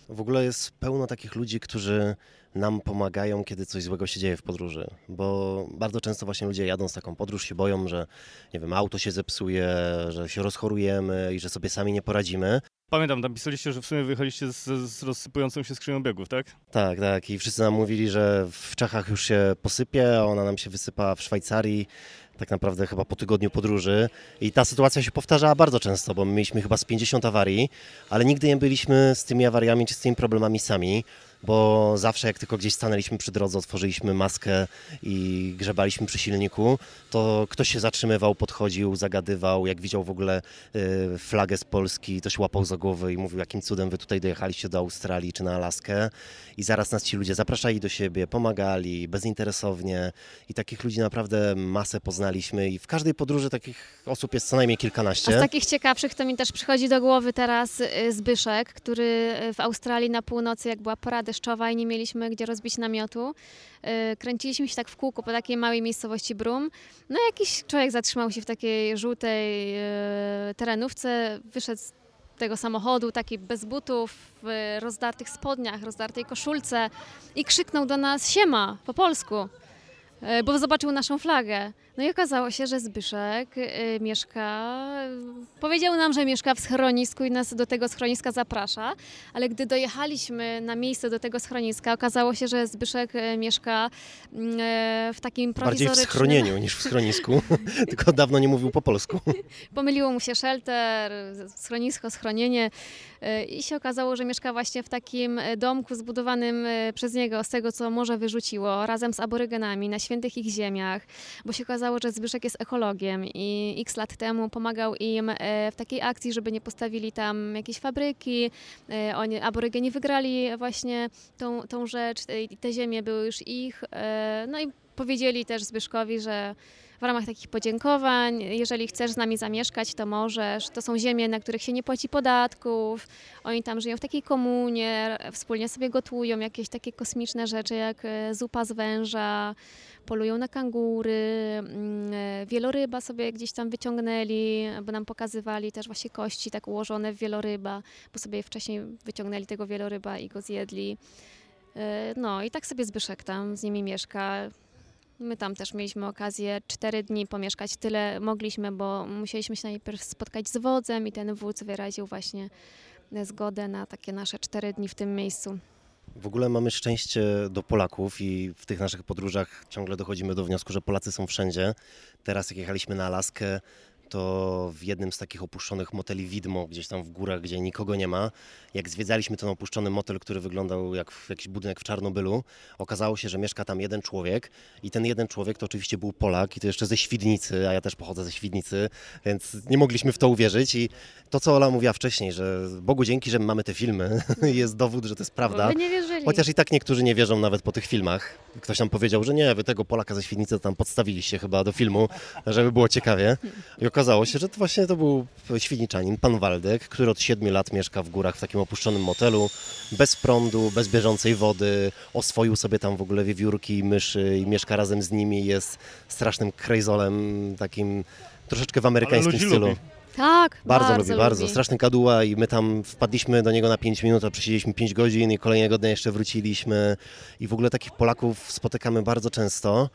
C: W ogóle jest pełno takich ludzi, którzy nam pomagają, kiedy coś złego się dzieje w podróży, bo bardzo często właśnie ludzie jadą z taką podróż, się boją, że nie wiem, auto się zepsuje, że się rozchorujemy i że sobie sami nie poradzimy.
A: Pamiętam, tam pisaliście, że w sumie wyjechaliście z, z rozsypującą się skrzynią biegów, tak?
C: Tak, tak. I wszyscy nam mówili, że w Czechach już się posypie, a ona nam się wysypa w Szwajcarii, tak naprawdę chyba po tygodniu podróży. I ta sytuacja się powtarzała bardzo często, bo my mieliśmy chyba z 50 awarii, ale nigdy nie byliśmy z tymi awariami czy z tymi problemami sami. Bo zawsze jak tylko gdzieś stanęliśmy przy drodze, otworzyliśmy maskę i grzebaliśmy przy silniku, to ktoś się zatrzymywał, podchodził, zagadywał, jak widział w ogóle y, flagę z Polski, to się łapał za głowę i mówił, jakim cudem wy tutaj dojechaliście do Australii czy na Alaskę i zaraz nas ci ludzie zapraszali do siebie, pomagali bezinteresownie i takich ludzi naprawdę masę poznaliśmy i w każdej podróży takich osób jest co najmniej kilkanaście.
B: A z takich ciekawszych to mi też przychodzi do głowy teraz y, Zbyszek, który y, w Australii na północy, jak była pora deszczowa i nie mieliśmy gdzie rozbić namiotu, y, kręciliśmy się tak w kółko po takiej małej miejscowości Brum. No jakiś człowiek zatrzymał się w takiej żółtej terenówce, wyszedł z tego samochodu, taki bez butów, w rozdartych spodniach, rozdartej koszulce i krzyknął do nas siema po polsku. E, bo zobaczył naszą flagę. No i okazało się, że Zbyszek y, mieszka, powiedział nam, że mieszka w schronisku i nas do tego schroniska zaprasza, ale gdy dojechaliśmy na miejsce do tego schroniska, okazało się, że Zbyszek y, mieszka y, w takim prowizorycznym...
C: Bardziej w schronieniu niż w schronisku, [LAUGHS] tylko dawno nie mówił po polsku.
B: Pomyliło mu się shelter, schronisko, schronienie i się okazało, że mieszka właśnie w takim domku zbudowanym przez niego z tego, co morze wyrzuciło, razem z aborygenami na świętych ich ziemiach, bo się okazało, że Zbyszek jest ekologiem i x lat temu pomagał im e, w takiej akcji, żeby nie postawili tam jakieś fabryki. E, oni, aborygeni wygrali właśnie tą, tą rzecz i te ziemie były już ich. E, no i powiedzieli też Zbyszkowi, że w ramach takich podziękowań, jeżeli chcesz z nami zamieszkać, to możesz. To są ziemie, na których się nie płaci podatków. Oni tam żyją w takiej komunie, wspólnie sobie gotują jakieś takie kosmiczne rzeczy jak zupa z węża polują na kangury, mm, e, wieloryba sobie gdzieś tam wyciągnęli, bo nam pokazywali też właśnie kości tak ułożone w wieloryba, bo sobie wcześniej wyciągnęli tego wieloryba i go zjedli. E, no i tak sobie Zbyszek tam z nimi mieszka. My tam też mieliśmy okazję cztery dni pomieszkać. Tyle mogliśmy, bo musieliśmy się najpierw spotkać z wodzem i ten wódz wyraził właśnie zgodę na takie nasze cztery dni w tym miejscu.
C: W ogóle mamy szczęście do Polaków i w tych naszych podróżach ciągle dochodzimy do wniosku, że Polacy są wszędzie. Teraz jak jechaliśmy na Alaskę, to w jednym z takich opuszczonych moteli widmo, gdzieś tam w górach, gdzie nikogo nie ma. Jak zwiedzaliśmy ten opuszczony motel, który wyglądał jak jakiś budynek w Czarnobylu, okazało się, że mieszka tam jeden człowiek i ten jeden człowiek to oczywiście był Polak i to jeszcze ze Świdnicy, a ja też pochodzę ze Świdnicy, więc nie mogliśmy w to uwierzyć i to, co Ola mówiła wcześniej, że Bogu dzięki, że mamy te filmy, [LAUGHS] jest dowód, że to jest prawda.
B: Bo nie wierzyli.
C: Chociaż i tak niektórzy nie wierzą nawet po tych filmach. Ktoś nam powiedział, że nie, wy tego Polaka ze Świdnicy tam podstawiliście chyba do filmu, żeby było ciekawie. I okazało się, że to właśnie to był świdniczanin, pan Waldek, który od siedmiu lat mieszka w górach w takim opuszczonym motelu, bez prądu, bez bieżącej wody, oswoił sobie tam w ogóle wiewiórki i myszy i mieszka razem z nimi, jest strasznym krejzolem, takim troszeczkę w amerykańskim stylu.
B: Lubi. Tak,
C: bardzo,
B: bardzo
C: lubi, bardzo. Straszny kaduła i my tam wpadliśmy do niego na 5 minut, a przesiedzieliśmy 5 godzin i kolejnego dnia jeszcze wróciliśmy. I w ogóle takich Polaków spotykamy bardzo często.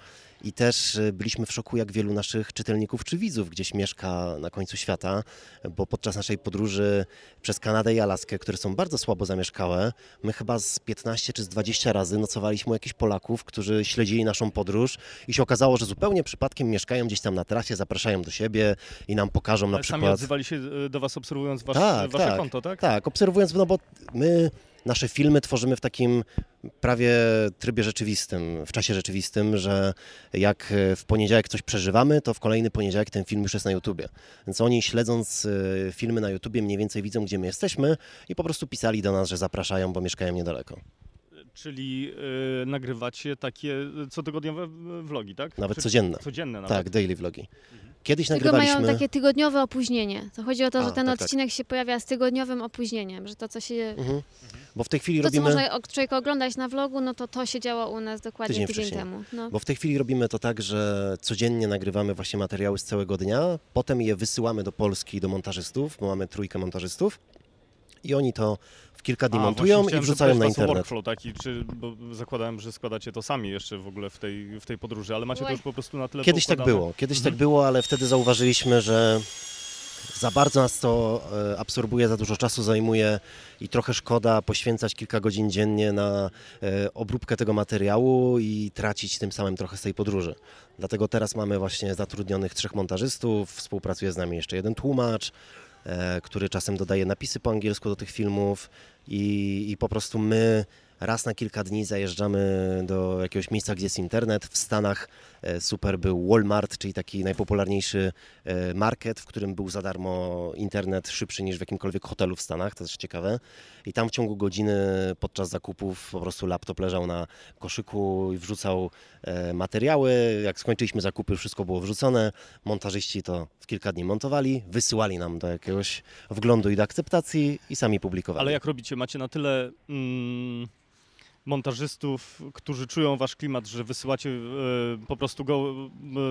C: I też y, byliśmy w szoku, jak wielu naszych czytelników czy widzów gdzieś mieszka na końcu świata, bo podczas naszej podróży przez Kanadę i Alaskę, które są bardzo słabo zamieszkałe, my chyba z 15 czy z 20 razy nocowaliśmy u jakichś Polaków, którzy śledzili naszą podróż i się okazało, że zupełnie przypadkiem mieszkają gdzieś tam na trasie, zapraszają do siebie i nam pokażą
A: Ale
C: na przykład...
A: sami odzywali się y, do Was obserwując wasz,
C: Tak,
A: wasze
C: tak.
A: konto, tak?
C: Tak, obserwując, no bo my nasze filmy tworzymy w takim prawie trybie rzeczywistym, w czasie rzeczywistym, że jak w poniedziałek coś przeżywamy, to w kolejny poniedziałek ten film już jest na YouTubie. Więc oni śledząc y, filmy na YouTubie mniej więcej widzą, gdzie my jesteśmy i po prostu pisali do nas, że zapraszają, bo mieszkają niedaleko.
A: Czyli y, nagrywacie takie cotygodniowe vlogi, tak?
C: Nawet
A: Czy,
C: codzienne.
A: Codzienne nawet.
C: Tak, daily vlogi. Kiedyś
B: Tylko
C: nagrywaliśmy...
B: mają takie tygodniowe opóźnienie. To chodzi o to,
C: A,
B: że ten
C: tak, tak.
B: odcinek się pojawia z tygodniowym opóźnieniem, że to, co się...
C: Mhm. Bo w tej chwili
B: To, co
C: robimy...
B: można o- człowiek oglądać na vlogu, no to to się działo u nas dokładnie
C: Tydzień
B: tydzień, temu. No.
C: Bo w tej chwili robimy to tak, że codziennie nagrywamy właśnie materiały z całego dnia, potem je wysyłamy do Polski do montażystów, bo mamy trójkę montażystów i oni to kilka dni
A: A,
C: montują i wrzucają na internet.
A: workflow taki, czy, bo zakładałem, że składacie to sami jeszcze w ogóle w tej, w tej podróży, ale macie to już po prostu na tyle
C: Kiedyś tak było, kiedyś
A: Mhm.
C: tak było, ale wtedy zauważyliśmy, że za bardzo nas to e, absorbuje, za dużo czasu zajmuje i trochę szkoda poświęcać kilka godzin dziennie na e, obróbkę tego materiału i tracić tym samym trochę z tej podróży. Dlatego teraz mamy właśnie zatrudnionych trzech montażystów, współpracuje z nami jeszcze jeden tłumacz, który czasem dodaje napisy po angielsku do tych filmów i, i po prostu my raz na kilka dni zajeżdżamy do jakiegoś miejsca, gdzie jest internet. W Stanach e, super był Walmart, czyli taki najpopularniejszy e, market, w którym był za darmo internet szybszy niż w jakimkolwiek hotelu w Stanach, to jest ciekawe. I tam w ciągu godziny podczas zakupów po prostu laptop leżał na koszyku i wrzucał e, materiały. Jak skończyliśmy zakupy, wszystko było wrzucone. Montażyści to w kilka dni montowali, wysyłali nam do jakiegoś wglądu i do akceptacji i sami publikowali.
A: Ale jak robicie? Macie na tyle mm, montażystów, którzy czują wasz klimat, że wysyłacie e, po prostu go,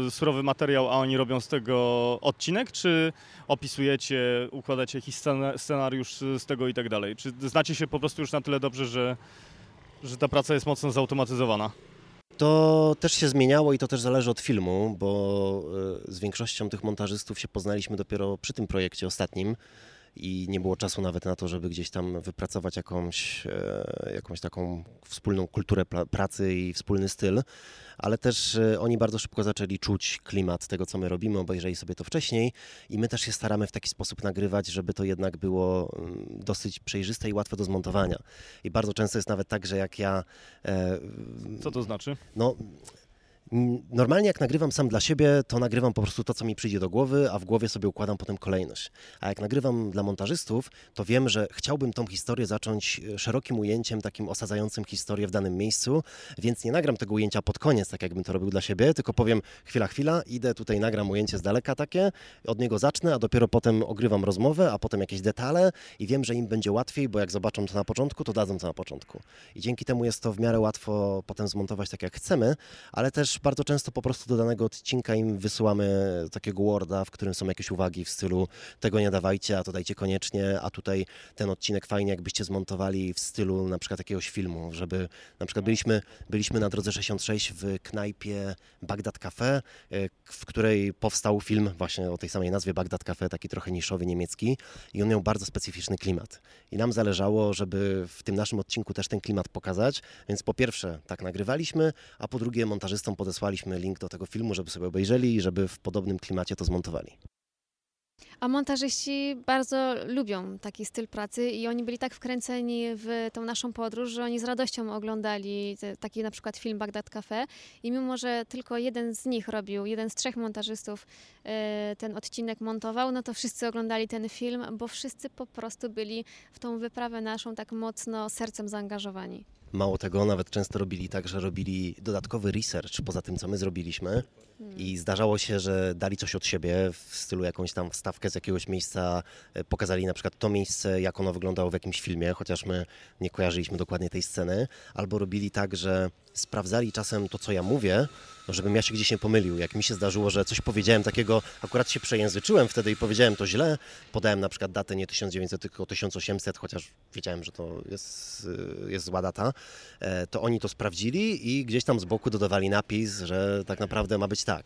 A: e, surowy materiał, a oni robią z tego odcinek, czy opisujecie, układacie jakiś scena- scenariusz z tego i tak dalej? Czy znacie się po prostu już na tyle dobrze, że, że ta praca jest mocno zautomatyzowana?
C: To też się zmieniało i to też zależy od filmu, bo e, z większością tych montażystów się poznaliśmy dopiero przy tym projekcie ostatnim i nie było czasu nawet na to, żeby gdzieś tam wypracować jakąś, e, jakąś taką wspólną kulturę pra- pracy i wspólny styl, ale też e, oni bardzo szybko zaczęli czuć klimat tego, co my robimy, obejrzeli sobie to wcześniej i my też się staramy w taki sposób nagrywać, żeby to jednak było mm, dosyć przejrzyste i łatwe do zmontowania. I bardzo często jest nawet tak, że jak ja e,
A: Co to znaczy?
C: no, normalnie jak nagrywam sam dla siebie, to nagrywam po prostu to, co mi przyjdzie do głowy, a w głowie sobie układam potem kolejność. A jak nagrywam dla montażystów, to wiem, że chciałbym tą historię zacząć e, szerokim ujęciem, takim osadzającym historię w danym miejscu, więc nie nagram tego ujęcia pod koniec, tak jakbym to robił dla siebie, tylko powiem chwila, chwila, idę tutaj, nagram ujęcie z daleka takie, od niego zacznę, a dopiero potem ogrywam rozmowę, a potem jakieś detale i wiem, że im będzie łatwiej, bo jak zobaczą to na początku, to dadzą to na początku. I dzięki temu jest to w miarę łatwo potem zmontować tak, jak chcemy, ale też bardzo często po prostu do danego odcinka im wysyłamy takiego Worda, w którym są jakieś uwagi w stylu tego nie dawajcie, a to dajcie koniecznie, a tutaj ten odcinek fajnie jakbyście zmontowali w stylu na przykład jakiegoś filmu, żeby na przykład byliśmy, byliśmy na drodze 66 w knajpie Bagdad Cafe, e, w której powstał film właśnie o tej samej nazwie Bagdad Cafe, taki trochę niszowy niemiecki i on miał bardzo specyficzny klimat. I nam zależało, żeby w tym naszym odcinku też ten klimat pokazać, więc po pierwsze tak nagrywaliśmy, a po drugie montażystom podesłaliśmy link do tego filmu, żeby sobie obejrzeli i żeby w podobnym klimacie to zmontowali.
B: A montażyści bardzo lubią taki styl pracy i oni byli tak wkręceni w tą naszą podróż, że oni z radością oglądali taki na przykład film Bagdad Cafe i mimo, że tylko jeden z nich robił, jeden z trzech montażystów e, ten odcinek montował, no to wszyscy oglądali ten film, bo wszyscy po prostu byli w tą wyprawę naszą tak mocno sercem zaangażowani.
C: Mało tego, nawet często robili tak, że robili dodatkowy research poza tym, co my zrobiliśmy. I zdarzało się, że dali coś od siebie w stylu jakąś tam wstawkę z jakiegoś miejsca, e, pokazali na przykład to miejsce, jak ono wyglądało w jakimś filmie, chociaż my nie kojarzyliśmy dokładnie tej sceny, albo robili tak, że sprawdzali czasem to, co ja mówię, żebym ja się gdzieś nie pomylił. Jak mi się zdarzyło, że coś powiedziałem takiego, akurat się przejęzyczyłem wtedy i powiedziałem to źle, podałem na przykład datę nie 1900, tylko 1800, chociaż wiedziałem, że to jest, y, jest zła data, e, to oni to sprawdzili i gdzieś tam z boku dodawali napis, że tak naprawdę ma być tak.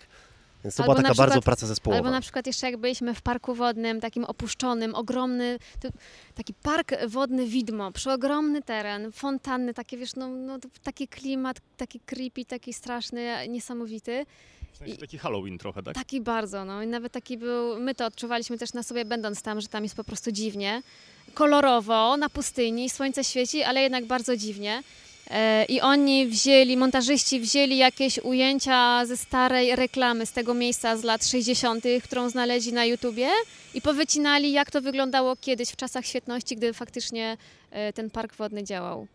C: Więc to
B: Albo
C: była taka bardzo
B: przykład-
C: praca zespołowa.
B: Albo na przykład jeszcze jak byliśmy w parku wodnym, takim opuszczonym, ogromny, taki park wodny widmo, przeogromny teren, fontanny, takie wiesz, no, no taki klimat, taki creepy, taki straszny, niesamowity.
A: W sensie taki Halloween trochę, tak?
B: Taki bardzo, no i nawet taki był, my to odczuwaliśmy też na sobie będąc tam, że tam jest po prostu dziwnie. Kolorowo, na pustyni, słońce świeci, ale jednak bardzo dziwnie. E, I oni wzięli, montażyści wzięli jakieś ujęcia ze starej reklamy z tego miejsca z lat 60., którą znaleźli na YouTubie i powycinali, jak to wyglądało kiedyś w czasach świetności, gdy faktycznie e, ten park wodny działał.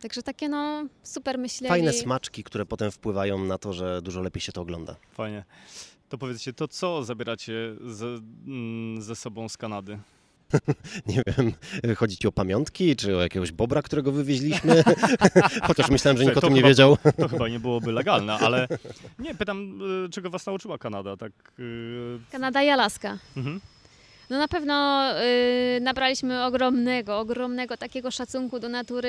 B: Także takie no super myśleli.
C: Fajne smaczki, które potem wpływają na to, że dużo lepiej się to ogląda.
A: Fajnie. To powiedzcie, to co zabieracie ze, mm, ze sobą z Kanady? [LAUGHS]
C: Nie wiem, chodzi ci o pamiątki, czy o jakiegoś bobra, którego wywieźliśmy? [LAUGHS] Chociaż myślałem, że nikt o tym nie
A: chyba-
C: wiedział.
A: To chyba nie byłoby legalne, ale [LAUGHS] nie, pytam, y, czego was nauczyła Kanada, tak? y,
B: Kanada i Alaska.
A: Mhm.
B: No na pewno y, nabraliśmy ogromnego, ogromnego takiego szacunku do natury,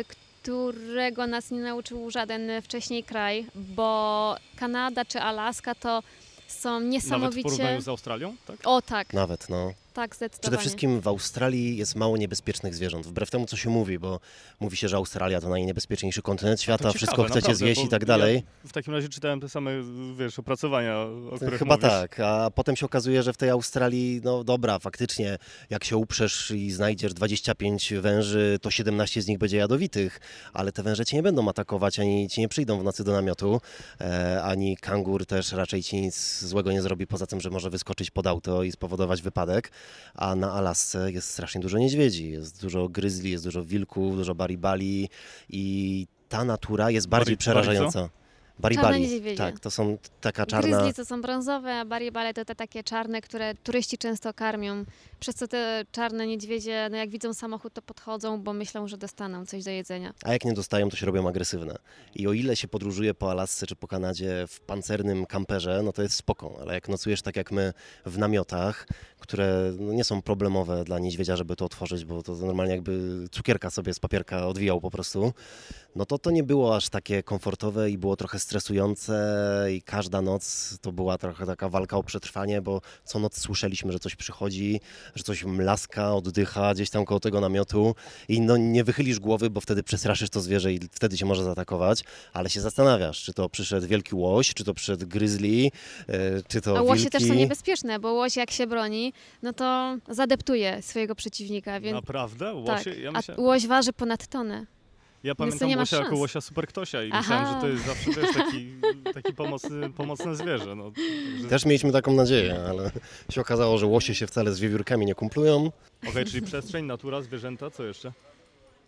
B: y, którego nas nie nauczył żaden wcześniej kraj, bo Kanada czy Alaska to są
A: Nawet w
B: niesamowicie...
A: porównaniu z Australią, tak?
B: O tak,
C: Nawet, no.
B: Tak, zdecydowanie.
C: Przede wszystkim w Australii jest mało niebezpiecznych zwierząt, wbrew temu, co się mówi, bo mówi się, że Australia to najniebezpieczniejszy kontynent świata,
A: To
C: wszystko
A: ciekawe,
C: chcecie
A: naprawdę,
C: zjeść i tak dalej.
A: Ja w takim razie czytałem te same, wiesz, opracowania, o których
C: Chyba
A: mówisz.
C: tak, a potem się okazuje, że w tej Australii, no dobra, faktycznie, jak się uprzesz i znajdziesz 25 węży, to 17 z nich będzie jadowitych, ale te węże cię nie będą atakować, ani ci nie przyjdą w nocy do namiotu, e, ani kangur też raczej ci nic złego nie zrobi, poza tym, że może wyskoczyć pod auto i spowodować wypadek, a na Alasce jest strasznie dużo niedźwiedzi, jest dużo gryzli, jest dużo wilków, dużo baribali i ta natura jest bardziej
A: Bari- co?
C: Przerażająca.
B: Czarne
C: Baribali,
B: niedźwiedzie.
C: tak, to są taka czarna...
B: Gryzli to są brązowe, a baribale to te takie czarne, które turyści często karmią. Przez co te czarne niedźwiedzie, no jak widzą samochód, to podchodzą, bo myślą, że dostaną coś do jedzenia.
C: A jak nie dostają, to się robią agresywne. I o ile się podróżuje po Alasce czy po Kanadzie w pancernym kamperze, no to jest spoko, ale jak nocujesz tak jak my w namiotach, które no nie są problemowe dla niedźwiedzia, żeby to otworzyć, bo to normalnie jakby cukierka sobie z papierka odwijał po prostu, no to to nie było aż takie komfortowe i było trochę stresujące i każda noc to była trochę taka walka o przetrwanie, bo co noc słyszeliśmy, że coś przychodzi, że coś mlaska, oddycha gdzieś tam koło tego namiotu i no nie wychylisz głowy, bo wtedy przestraszysz to zwierzę i wtedy cię może zaatakować, ale się zastanawiasz, czy to przyszedł wielki łoś, czy to przyszedł grizzly, e, czy to
B: A łosie
C: wilki.
B: też są niebezpieczne, bo łoś jak się broni, no to zadeptuje swojego przeciwnika, więc
A: Naprawdę?
B: tak.
A: Łosie? Ja,
B: A łoś waży ponad tonę.
A: Ja pamiętam
B: nie
A: łosia jako łosia superktosia i
B: Aha.
A: myślałem, że to jest zawsze, wiesz, taki, taki pomocny, pomocne zwierzę. No, także...
C: Też mieliśmy taką nadzieję, ale się okazało, że łosie się wcale z wiewiórkami nie kumplują.
A: Okej, czyli przestrzeń, natura, zwierzęta, co jeszcze?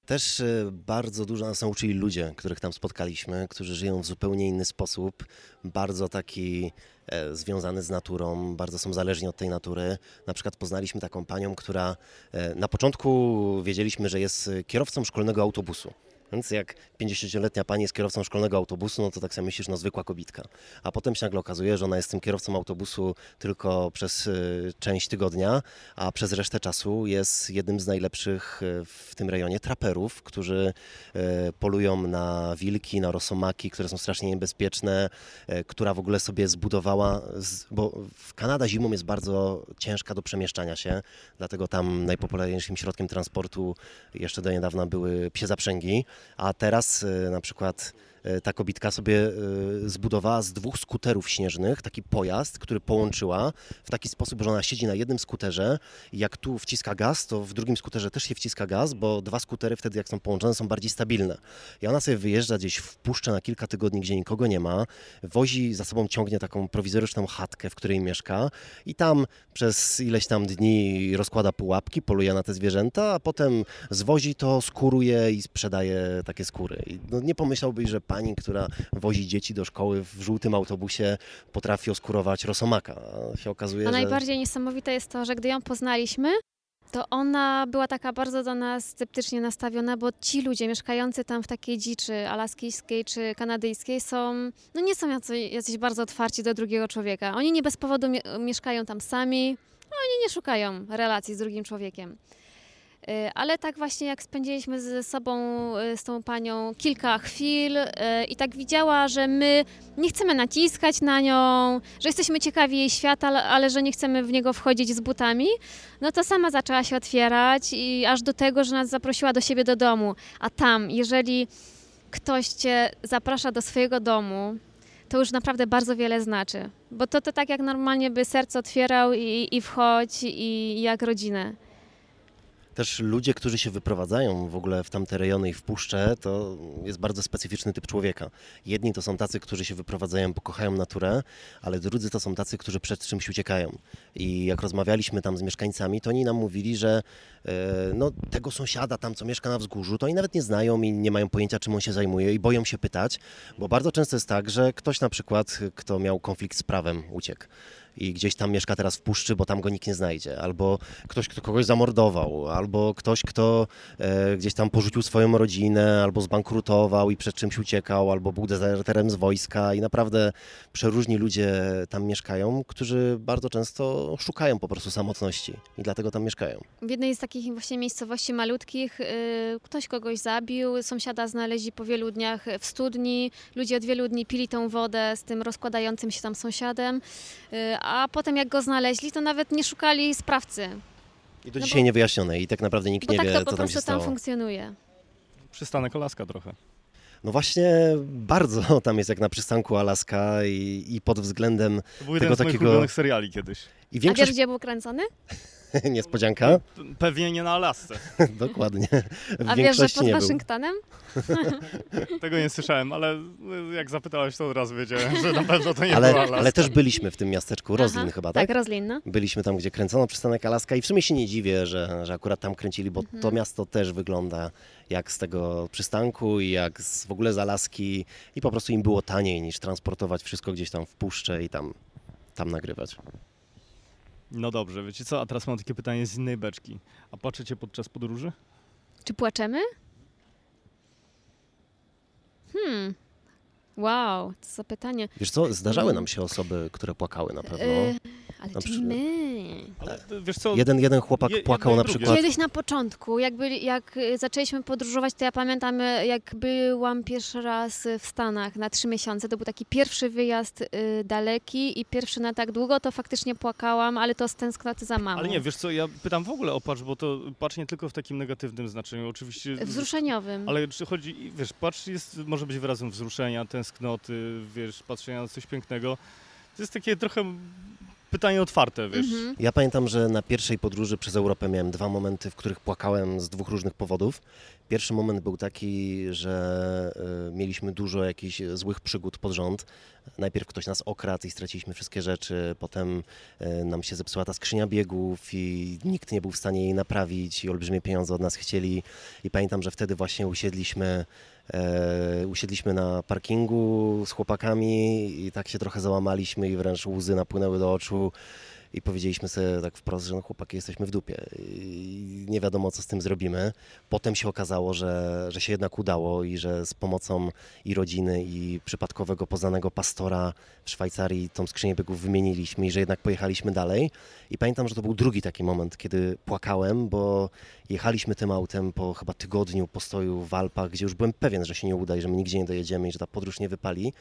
C: Też e, bardzo dużo nas nauczyli ludzie, których tam spotkaliśmy, którzy żyją w zupełnie inny sposób, bardzo taki e, związany z naturą, bardzo są zależni od tej natury. Na przykład poznaliśmy taką panią, która e, na początku wiedzieliśmy, że jest kierowcą szkolnego autobusu. Więc jak 50-letnia pani jest kierowcą szkolnego autobusu, no to tak sobie myślisz, no zwykła kobitka. A potem się nagle okazuje, że ona jest tym kierowcą autobusu tylko przez y, część tygodnia, a przez resztę czasu jest jednym z najlepszych y, w tym rejonie traperów, którzy y, polują na wilki, na rosomaki, które są strasznie niebezpieczne, y, która w ogóle sobie zbudowała, z, bo Kanada zimą jest bardzo ciężka do przemieszczania się, dlatego tam najpopularniejszym środkiem transportu jeszcze do niedawna były psie zaprzęgi, a teraz y, na przykład ta kobitka sobie y, zbudowała z dwóch skuterów śnieżnych taki pojazd, który połączyła w taki sposób, że ona siedzi na jednym skuterze i jak tu wciska gaz, to w drugim skuterze też się wciska gaz, bo dwa skutery wtedy jak są połączone są bardziej stabilne. I ona sobie wyjeżdża gdzieś w puszczę na kilka tygodni, gdzie nikogo nie ma, wozi za sobą ciągnie taką prowizoryczną chatkę, w której mieszka i tam przez ileś tam dni rozkłada pułapki, poluje na te zwierzęta, a potem zwozi to, skóruje i sprzedaje takie skóry. I no nie pomyślałbyś, że pani, która wozi dzieci do szkoły w żółtym autobusie potrafi oskurować rosomaka. A się okazuje,
B: A
C: że...
B: najbardziej niesamowite jest to, że gdy ją poznaliśmy, to ona była taka bardzo do nas sceptycznie nastawiona, bo ci ludzie mieszkający tam w takiej dziczy alaskijskiej czy kanadyjskiej są, no nie są jacyś, jacyś bardzo otwarci do drugiego człowieka. Oni nie bez powodu mie- mieszkają tam sami, oni nie szukają relacji z drugim człowiekiem. Y, Ale tak właśnie jak spędziliśmy ze sobą, y, z tą panią kilka chwil y, i tak widziała, że my nie chcemy naciskać na nią, że jesteśmy ciekawi jej świata, ale- że nie chcemy w niego wchodzić z butami, no to sama zaczęła się otwierać i aż do tego, że nas zaprosiła do siebie do domu. A tam, jeżeli ktoś cię zaprasza do swojego domu, to już naprawdę bardzo wiele znaczy. Bo to, to tak jak normalnie by serce otwierał i, i wchodź i jak rodzinę.
C: Też ludzie, którzy się wyprowadzają w ogóle w tamte rejony i w puszcze, to jest bardzo specyficzny typ człowieka. Jedni to są tacy, którzy się wyprowadzają, bo kochają naturę, ale drudzy to są tacy, którzy przed czymś uciekają. I jak rozmawialiśmy tam z mieszkańcami, to oni nam mówili, że e, no, tego sąsiada tam, co mieszka na wzgórzu, to oni nawet nie znają i nie mają pojęcia, czym on się zajmuje i boją się pytać, bo bardzo często jest tak, że ktoś na przykład, kto miał konflikt z prawem, uciekł i gdzieś tam mieszka teraz w puszczy, bo tam go nikt nie znajdzie, albo ktoś, kto kogoś zamordował, albo ktoś, kto e, gdzieś tam porzucił swoją rodzinę, albo zbankrutował i przed czymś uciekał, albo był dezerterem z wojska. I naprawdę przeróżni ludzie tam mieszkają, którzy bardzo często szukają po prostu samotności i dlatego tam mieszkają.
B: W jednej z takich właśnie miejscowości malutkich y, ktoś kogoś zabił, sąsiada znaleźli po wielu dniach w studni, ludzie od wielu dni pili tą wodę z tym rozkładającym się tam sąsiadem, y, a potem jak go znaleźli, to nawet nie szukali sprawcy.
C: I do
B: No
C: dzisiaj
B: bo-
C: niewyjaśnione i tak naprawdę nikt nie
B: tak
C: wie,
B: to
C: co
B: po
C: tam
B: prostu
C: się
B: tam
C: stało.
B: funkcjonuje.
A: Przystanek Alaska trochę.
C: No właśnie bardzo [LAUGHS] tam jest jak na przystanku Alaska i, i pod względem
A: To był
C: Tego
A: jeden z
C: takiego-
A: seriali kiedyś.
C: i
B: A wiesz,
C: większość
B: gdzie był kręcony? [LAUGHS]
C: niespodzianka,
A: P- Pewnie nie na Alasce. [LAUGHS]
C: dokładnie. W
B: A wiesz, że pod. Waszyngtonem? [LAUGHS]
A: Tego nie słyszałem, ale jak zapytałeś, to od razu wiedziałem, że na pewno to nie była
C: Ale,
A: Alaska.
C: ale też byliśmy w tym miasteczku, Roslin
B: Aha,
C: chyba, tak?
B: Tak, Roslin, no.
C: Byliśmy tam, gdzie kręcono przystanek Alaska i w sumie się nie dziwię, że, że akurat tam kręcili, bo
B: Mhm.
C: to miasto też wygląda jak z tego przystanku i jak z, w ogóle z Alaski i po prostu im było taniej niż transportować wszystko gdzieś tam w puszczę i tam, tam nagrywać.
A: No dobrze, wiecie co, a teraz mam takie pytanie z innej beczki. A płaczecie podczas podróży?
B: Czy płaczemy? Hmm. Wow, co za pytanie.
C: Wiesz co, zdarzały nam się osoby, które płakały na pewno.
B: Y, ale
C: Na
B: czy
C: przy-
B: my?
A: Ale ty, wiesz co,
C: Jeden, jeden chłopak
A: Je-
C: płakał na przykład.
B: Kiedyś na początku, jak, byli, jak y, zaczęliśmy podróżować, to ja pamiętam, jak byłam pierwszy raz w Stanach na trzy miesiące. To był taki pierwszy wyjazd y, daleki i pierwszy na tak długo, to faktycznie płakałam, ale to z tęsknoty za mamą.
A: ale nie, wiesz co, ja pytam w ogóle o płacz, bo to płacz nie tylko w takim negatywnym znaczeniu, oczywiście...
B: Wzruszeniowym.
A: Ale czy chodzi, wiesz, płacz jest, może być wyrazem wzruszenia, tęsknoty, wiesz, patrzenia na coś pięknego. To jest takie trochę pytanie otwarte, wiesz.
B: Mhm.
C: Ja pamiętam, że na pierwszej podróży przez Europę miałem dwa momenty, w których płakałem z dwóch różnych powodów. Pierwszy moment był taki, że y, mieliśmy dużo jakichś złych przygód pod rząd. Najpierw ktoś nas okradł i straciliśmy wszystkie rzeczy, potem y, nam się zepsuła ta skrzynia biegów i nikt nie był w stanie jej naprawić i olbrzymie pieniądze od nas chcieli. I pamiętam, że wtedy właśnie usiedliśmy usiedliśmy na parkingu z chłopakami i tak się trochę załamaliśmy i wręcz łzy napłynęły do oczu i powiedzieliśmy sobie tak wprost, że no chłopaki jesteśmy w dupie i nie wiadomo co z tym zrobimy. Potem się okazało, że, że się jednak udało i że z pomocą i rodziny i przypadkowego poznanego pastora Szwajcarii tą skrzynię biegów wymieniliśmy i że jednak pojechaliśmy dalej. I pamiętam, że to był drugi taki moment, kiedy płakałem, bo jechaliśmy tym autem po chyba tygodniu postoju w Alpach, gdzie już byłem pewien, że się nie uda i że my nigdzie nie dojedziemy i że ta podróż nie wypali,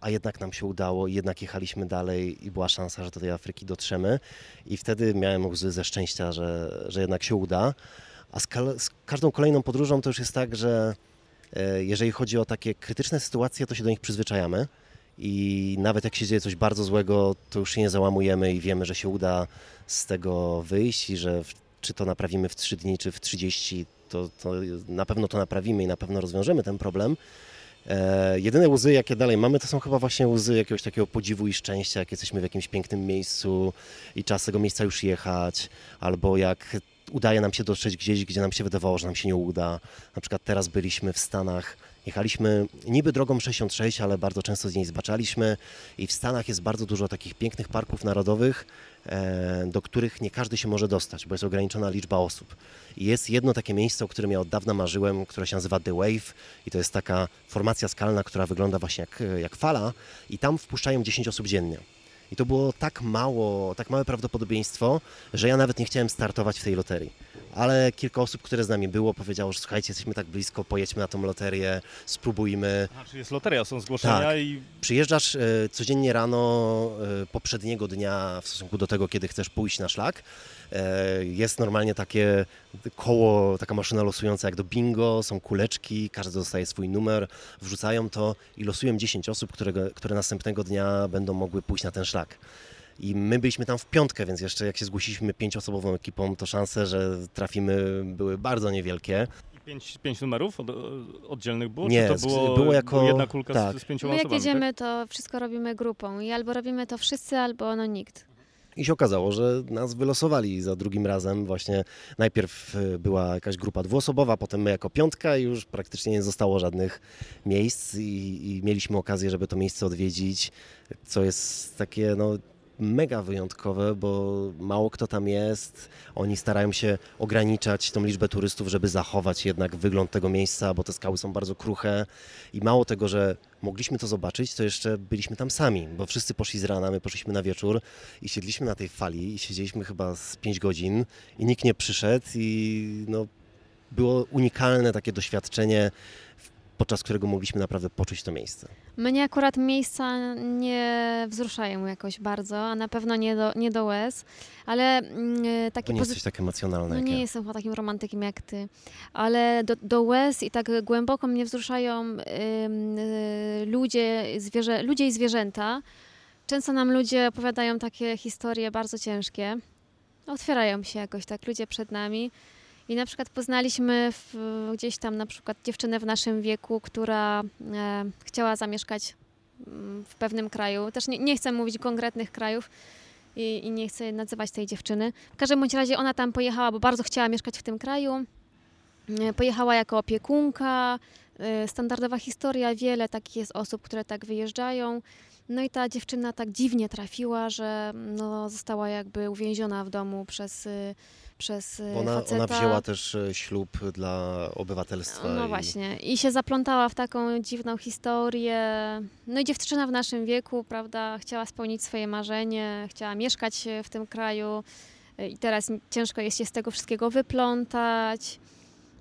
C: a jednak nam się udało i jednak jechaliśmy dalej i była szansa, że do tej Afryki dotrzemy i wtedy miałem łzy ze szczęścia, że, że jednak się uda. A z, z każdą kolejną podróżą to już jest tak, że e, jeżeli chodzi o takie krytyczne sytuacje, to się do nich przyzwyczajamy i nawet jak się dzieje coś bardzo złego, to już się nie załamujemy i wiemy, że się uda z tego wyjść i że w, czy to naprawimy w 3 dni, czy w 30, to, to na pewno to naprawimy i na pewno rozwiążemy ten problem. E, jedyne łzy, jakie dalej mamy, to są chyba właśnie łzy jakiegoś takiego podziwu i szczęścia, jak jesteśmy w jakimś pięknym miejscu i czas tego miejsca już jechać, albo jak udaje nam się dotrzeć gdzieś, gdzie nam się wydawało, że nam się nie uda. Na przykład teraz byliśmy w Stanach, jechaliśmy niby drogą 66, ale bardzo często z niej zbaczaliśmy i w Stanach jest bardzo dużo takich pięknych parków narodowych, e, do których nie każdy się może dostać, bo jest ograniczona liczba osób. I jest jedno takie miejsce, o którym ja od dawna marzyłem, które się nazywa The Wave i to jest taka formacja skalna, która wygląda właśnie jak, jak fala i tam wpuszczają 10 osób dziennie. I to było tak mało, tak małe prawdopodobieństwo, że ja nawet nie chciałem startować w tej loterii. Ale kilka osób, które z nami było, powiedziało, że słuchajcie, jesteśmy tak blisko, pojedźmy na tą loterię, spróbujmy.
A: A, czyli jest loteria, są zgłoszenia
C: Tak.
A: i
C: Przyjeżdżasz e, codziennie rano e, poprzedniego dnia w stosunku do tego, kiedy chcesz pójść na szlak. E, jest normalnie takie koło, taka maszyna losująca jak do bingo, są kuleczki, każdy dostaje swój numer, wrzucają to i losują 10 osób, które, które następnego dnia będą mogły pójść na ten szlak. I my byliśmy tam w piątkę, więc jeszcze jak się zgłosiliśmy pięcioosobową ekipą, to szanse, że trafimy były bardzo niewielkie.
A: i pięć, pięć numerów od, oddzielnych było?
C: Nie,
A: Czy to było,
C: było jako-
A: jedna kulka
C: tak.
A: z, z pięcioma
B: My jak
A: osobami?
B: jedziemy, to wszystko robimy grupą i albo robimy to wszyscy, albo no nikt.
C: I się okazało, że nas wylosowali za drugim razem. Właśnie najpierw y, była jakaś grupa dwuosobowa, potem my jako piątka i już praktycznie nie zostało żadnych miejsc i, i mieliśmy okazję, żeby to miejsce odwiedzić, co jest takie no, mega wyjątkowe, bo mało kto tam jest. Oni starają się ograniczać tą liczbę turystów, żeby zachować jednak wygląd tego miejsca, bo te skały są bardzo kruche i mało tego, że mogliśmy to zobaczyć, to jeszcze byliśmy tam sami, bo wszyscy poszli z rana, my poszliśmy na wieczór i siedliśmy na tej fali i siedzieliśmy chyba z 5 godzin i nikt nie przyszedł i no, było unikalne takie doświadczenie podczas którego mogliśmy naprawdę poczuć to miejsce.
B: Mnie akurat miejsca nie wzruszają jakoś bardzo, a na pewno nie do, nie do łez, ale
C: Bo
B: takie
C: nie jesteś tak emocjonalna
B: No
C: jak
B: nie
C: ja.
B: jestem chyba takim romantykiem jak ty, ale do, do łez i tak głęboko mnie wzruszają ym, y, ludzie, zwierzę, ludzie i zwierzęta. Często nam ludzie opowiadają takie historie bardzo ciężkie. Otwierają się jakoś tak ludzie przed nami. I na przykład poznaliśmy w, gdzieś tam na przykład dziewczynę w naszym wieku, która e, chciała zamieszkać mm, w pewnym kraju. Też nie, nie chcę mówić konkretnych krajów i, i nie chcę nazywać tej dziewczyny. W każdym bądź razie ona tam pojechała, bo bardzo chciała mieszkać w tym kraju. E, Pojechała jako opiekunka. e, Standardowa historia, wiele takich jest osób, które tak wyjeżdżają. No i ta dziewczyna tak dziwnie trafiła, że no, została jakby uwięziona w domu przez, y, przez y,
C: Ona,
B: faceta.
C: ona wzięła też e, ślub dla obywatelstwa.
B: No
C: i-
B: właśnie. I się zaplątała w taką dziwną historię. No i dziewczyna w naszym wieku, prawda, chciała spełnić swoje marzenie, chciała mieszkać e, w tym kraju i teraz ciężko jest się z tego wszystkiego wyplątać.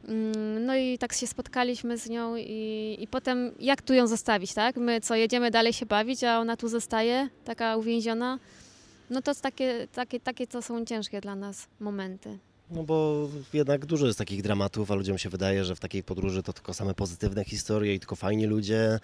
B: Mm, No i tak się spotkaliśmy z nią i, i potem jak tu ją zostawić, tak? My co, jedziemy dalej się bawić, a ona tu zostaje, taka uwięziona. No to takie, takie, takie to są ciężkie dla nas momenty.
C: No bo jednak dużo jest takich dramatów, a ludziom się wydaje, że w takiej podróży to tylko same pozytywne historie i tylko fajni ludzie,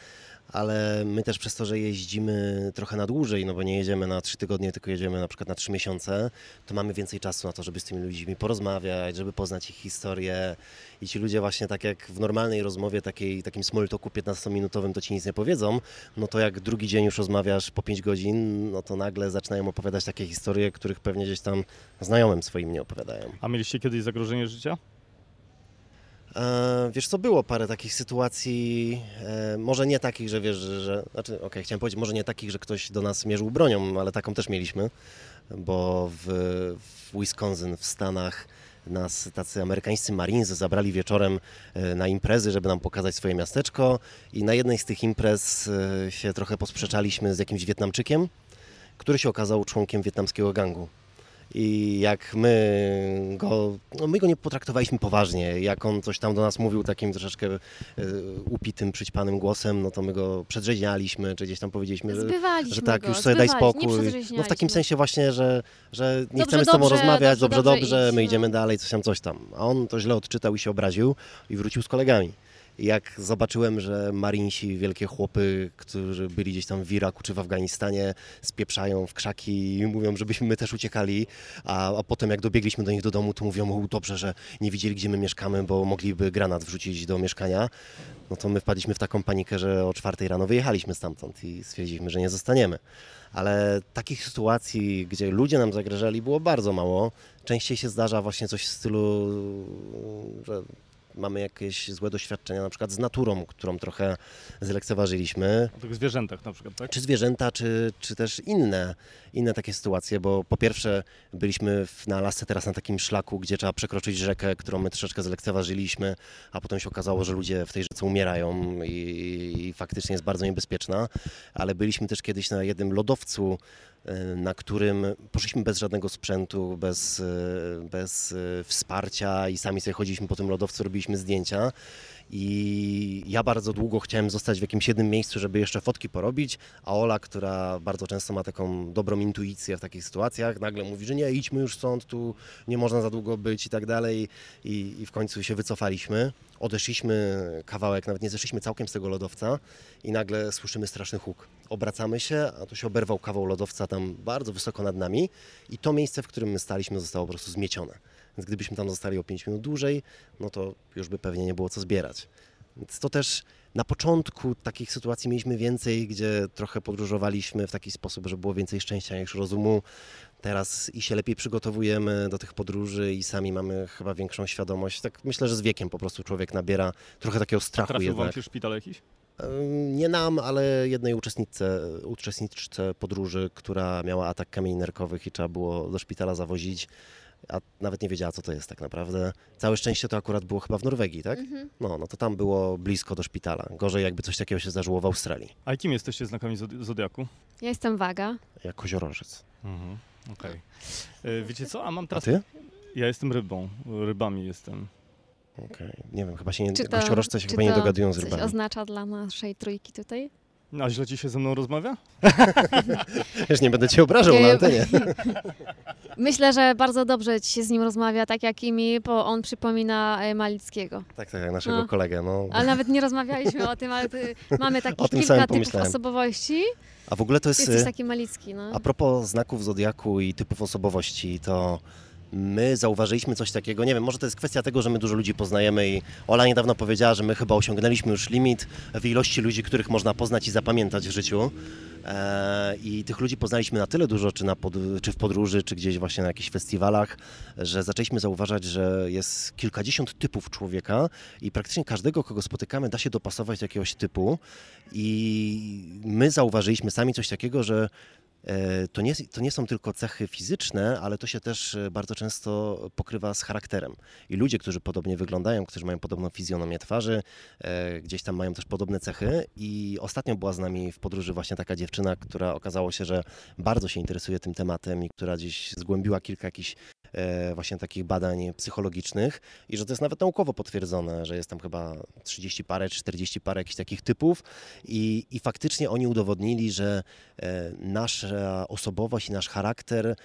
C: ale my też przez to, że jeździmy trochę na dłużej, no bo nie jedziemy na trzy tygodnie, tylko jedziemy na przykład na trzy miesiące, to mamy więcej czasu na to, żeby z tymi ludźmi porozmawiać, żeby poznać ich historię i ci ludzie właśnie tak jak w normalnej rozmowie, takiej, takim small talku 15-minutowym to ci nic nie powiedzą, no to jak drugi dzień już rozmawiasz po 5 godzin, no to nagle zaczynają opowiadać takie historie, których pewnie gdzieś tam znajomym swoim nie opowiadają.
A: A mieliście kiedyś zagrożenie życia?
C: E, wiesz co, było parę takich sytuacji, e, może nie takich, że wiesz, że, znaczy, okej, chciałem powiedzieć, może nie takich, że ktoś do nas mierzył bronią, ale taką też mieliśmy, bo w, w Wisconsin w Stanach nas tacy amerykańscy Marines zabrali wieczorem e, na imprezy, żeby nam pokazać swoje miasteczko i na jednej z tych imprez się trochę posprzeczaliśmy z jakimś Wietnamczykiem, który się okazał członkiem wietnamskiego gangu. I jak my go, no my go nie potraktowaliśmy poważnie, jak on coś tam do nas mówił takim troszeczkę e, upitym, przyćpanym głosem, no to my go przedrzeźnialiśmy, czy gdzieś tam powiedzieliśmy, że, że tak,
B: go,
C: już sobie daj spokój. No w takim sensie właśnie, że, że nie
B: Dobrze,
C: chcemy z tobą
B: dobrze,
C: rozmawiać,
B: dobrze,
C: dobrze,
B: dobrze,
C: dobrze, my idziemy dalej, coś tam, coś tam. A on to źle odczytał i się obraził i wrócił z kolegami. Jak zobaczyłem, że marinsi, wielkie chłopy, którzy byli gdzieś tam w Iraku czy w Afganistanie, spieprzają w krzaki i mówią, żebyśmy my też uciekali, a, a potem jak dobiegliśmy do nich do domu, to mówią, o dobrze, że nie widzieli, gdzie my mieszkamy, bo mogliby granat wrzucić do mieszkania, no to my wpadliśmy w taką panikę, że o czwartej rano wyjechaliśmy stamtąd i stwierdziliśmy, że nie zostaniemy. Ale takich sytuacji, gdzie ludzie nam zagrażali, było bardzo mało. Częściej się zdarza właśnie coś w stylu, że mamy jakieś złe doświadczenia, na przykład z naturą, którą trochę zlekceważyliśmy,
A: O tych zwierzętach na przykład, tak?
C: czy zwierzęta, czy, czy też inne, inne takie sytuacje, bo po pierwsze byliśmy w, na lasce teraz na takim szlaku, gdzie trzeba przekroczyć rzekę, którą my troszeczkę zlekceważyliśmy, a potem się okazało, że ludzie w tej rzece umierają i, i faktycznie jest bardzo niebezpieczna, ale byliśmy też kiedyś na jednym lodowcu, e, na którym poszliśmy bez żadnego sprzętu, bez, e, bez e, wsparcia i sami sobie chodziliśmy po tym lodowcu, robiliśmy zdjęcia. I ja bardzo długo chciałem zostać w jakimś jednym miejscu, żeby jeszcze fotki porobić, a Ola, która bardzo często ma taką dobrą intuicję w takich sytuacjach, nagle mówi, że nie, idźmy już stąd, tu nie można za długo być i tak dalej. I, i w końcu się wycofaliśmy. Odeszliśmy kawałek, nawet nie zeszliśmy całkiem z tego lodowca i nagle słyszymy straszny huk. Obracamy się, a tu się oberwał kawał lodowca tam bardzo wysoko nad nami i to miejsce, w którym my staliśmy, zostało po prostu zmiecione. Więc gdybyśmy tam zostali o 5 minut dłużej, no to już by pewnie nie było co zbierać. Więc to też na początku takich sytuacji mieliśmy więcej, gdzie trochę podróżowaliśmy w taki sposób, że było więcej szczęścia niż rozumu. Teraz i się lepiej przygotowujemy do tych podróży i sami mamy chyba większą świadomość. Tak myślę, że z wiekiem po prostu człowiek nabiera trochę takiego strachu
A: Trafił wam
C: jednak.
A: się szpital jakiś?
C: Nie nam, ale jednej uczestniczce, uczestniczce podróży, która miała atak kamieni nerkowych i trzeba było do szpitala zawozić, a nawet nie wiedziała, co to jest tak naprawdę. Całe szczęście to akurat było chyba w Norwegii, tak?
B: Mhm.
C: No, no to tam było blisko do szpitala. Gorzej jakby coś takiego się zdarzyło w Australii,
A: A jakim jesteście znakami zodi- Zodiaku?
B: Ja jestem waga.
C: jak koziorożec.
A: Mhm. Okej. E, Wiecie co? A mam
C: A
A: teraz...
C: ty?
A: Ja jestem rybą. Rybami jestem.
C: Okej. Nie wiem, chyba się nie,
B: Czy to,
C: gościorożce się
B: czy
C: chyba nie
B: to
C: dogadują z
B: coś
C: rybami.
B: oznacza dla naszej trójki tutaj?
A: No, a źle ci się ze mną rozmawia? [LAUGHS]
C: Wiesz, nie będę cię obrażał na
B: Nie,
C: antenie. [LAUGHS]
B: Myślę, że bardzo dobrze ci się z nim rozmawia, tak jak i mi, bo on przypomina e, Malickiego.
C: Tak, tak, jak naszego
B: No.
C: kolegę. No.
B: Ale nawet nie rozmawialiśmy o tym, ale ty, [LAUGHS] mamy takich kilka typów
C: pomyślałem.
B: osobowości.
C: A w ogóle to jest...
B: Jesteś
C: y,
B: taki Malicki, no.
C: A propos znaków zodiaku i typów osobowości, to my zauważyliśmy coś takiego. Nie wiem, może to jest kwestia tego, że my dużo ludzi poznajemy i Ola niedawno powiedziała, że my chyba osiągnęliśmy już limit w ilości ludzi, których można poznać i zapamiętać w życiu. E, I tych ludzi poznaliśmy na tyle dużo, czy, pod, czy w podróży, czy gdzieś właśnie na jakichś festiwalach, że zaczęliśmy zauważać, że jest kilkadziesiąt typów człowieka i praktycznie każdego, kogo spotykamy, da się dopasować do jakiegoś typu. I my zauważyliśmy sami coś takiego, że To nie, to nie są tylko cechy fizyczne, ale to się też e, bardzo często pokrywa z charakterem. I ludzie, którzy podobnie wyglądają, którzy mają podobną fizjonomię twarzy, e, gdzieś tam mają też podobne cechy. I ostatnio była z nami w podróży właśnie taka dziewczyna, która okazało się, że bardzo się interesuje tym tematem i która gdzieś zgłębiła kilka jakichś e, właśnie takich badań psychologicznych i że to jest nawet naukowo potwierdzone, że jest tam chyba 30 parę, 40 parę jakichś takich typów i, i faktycznie oni udowodnili, że e, nasza osobowość i nasz charakter e,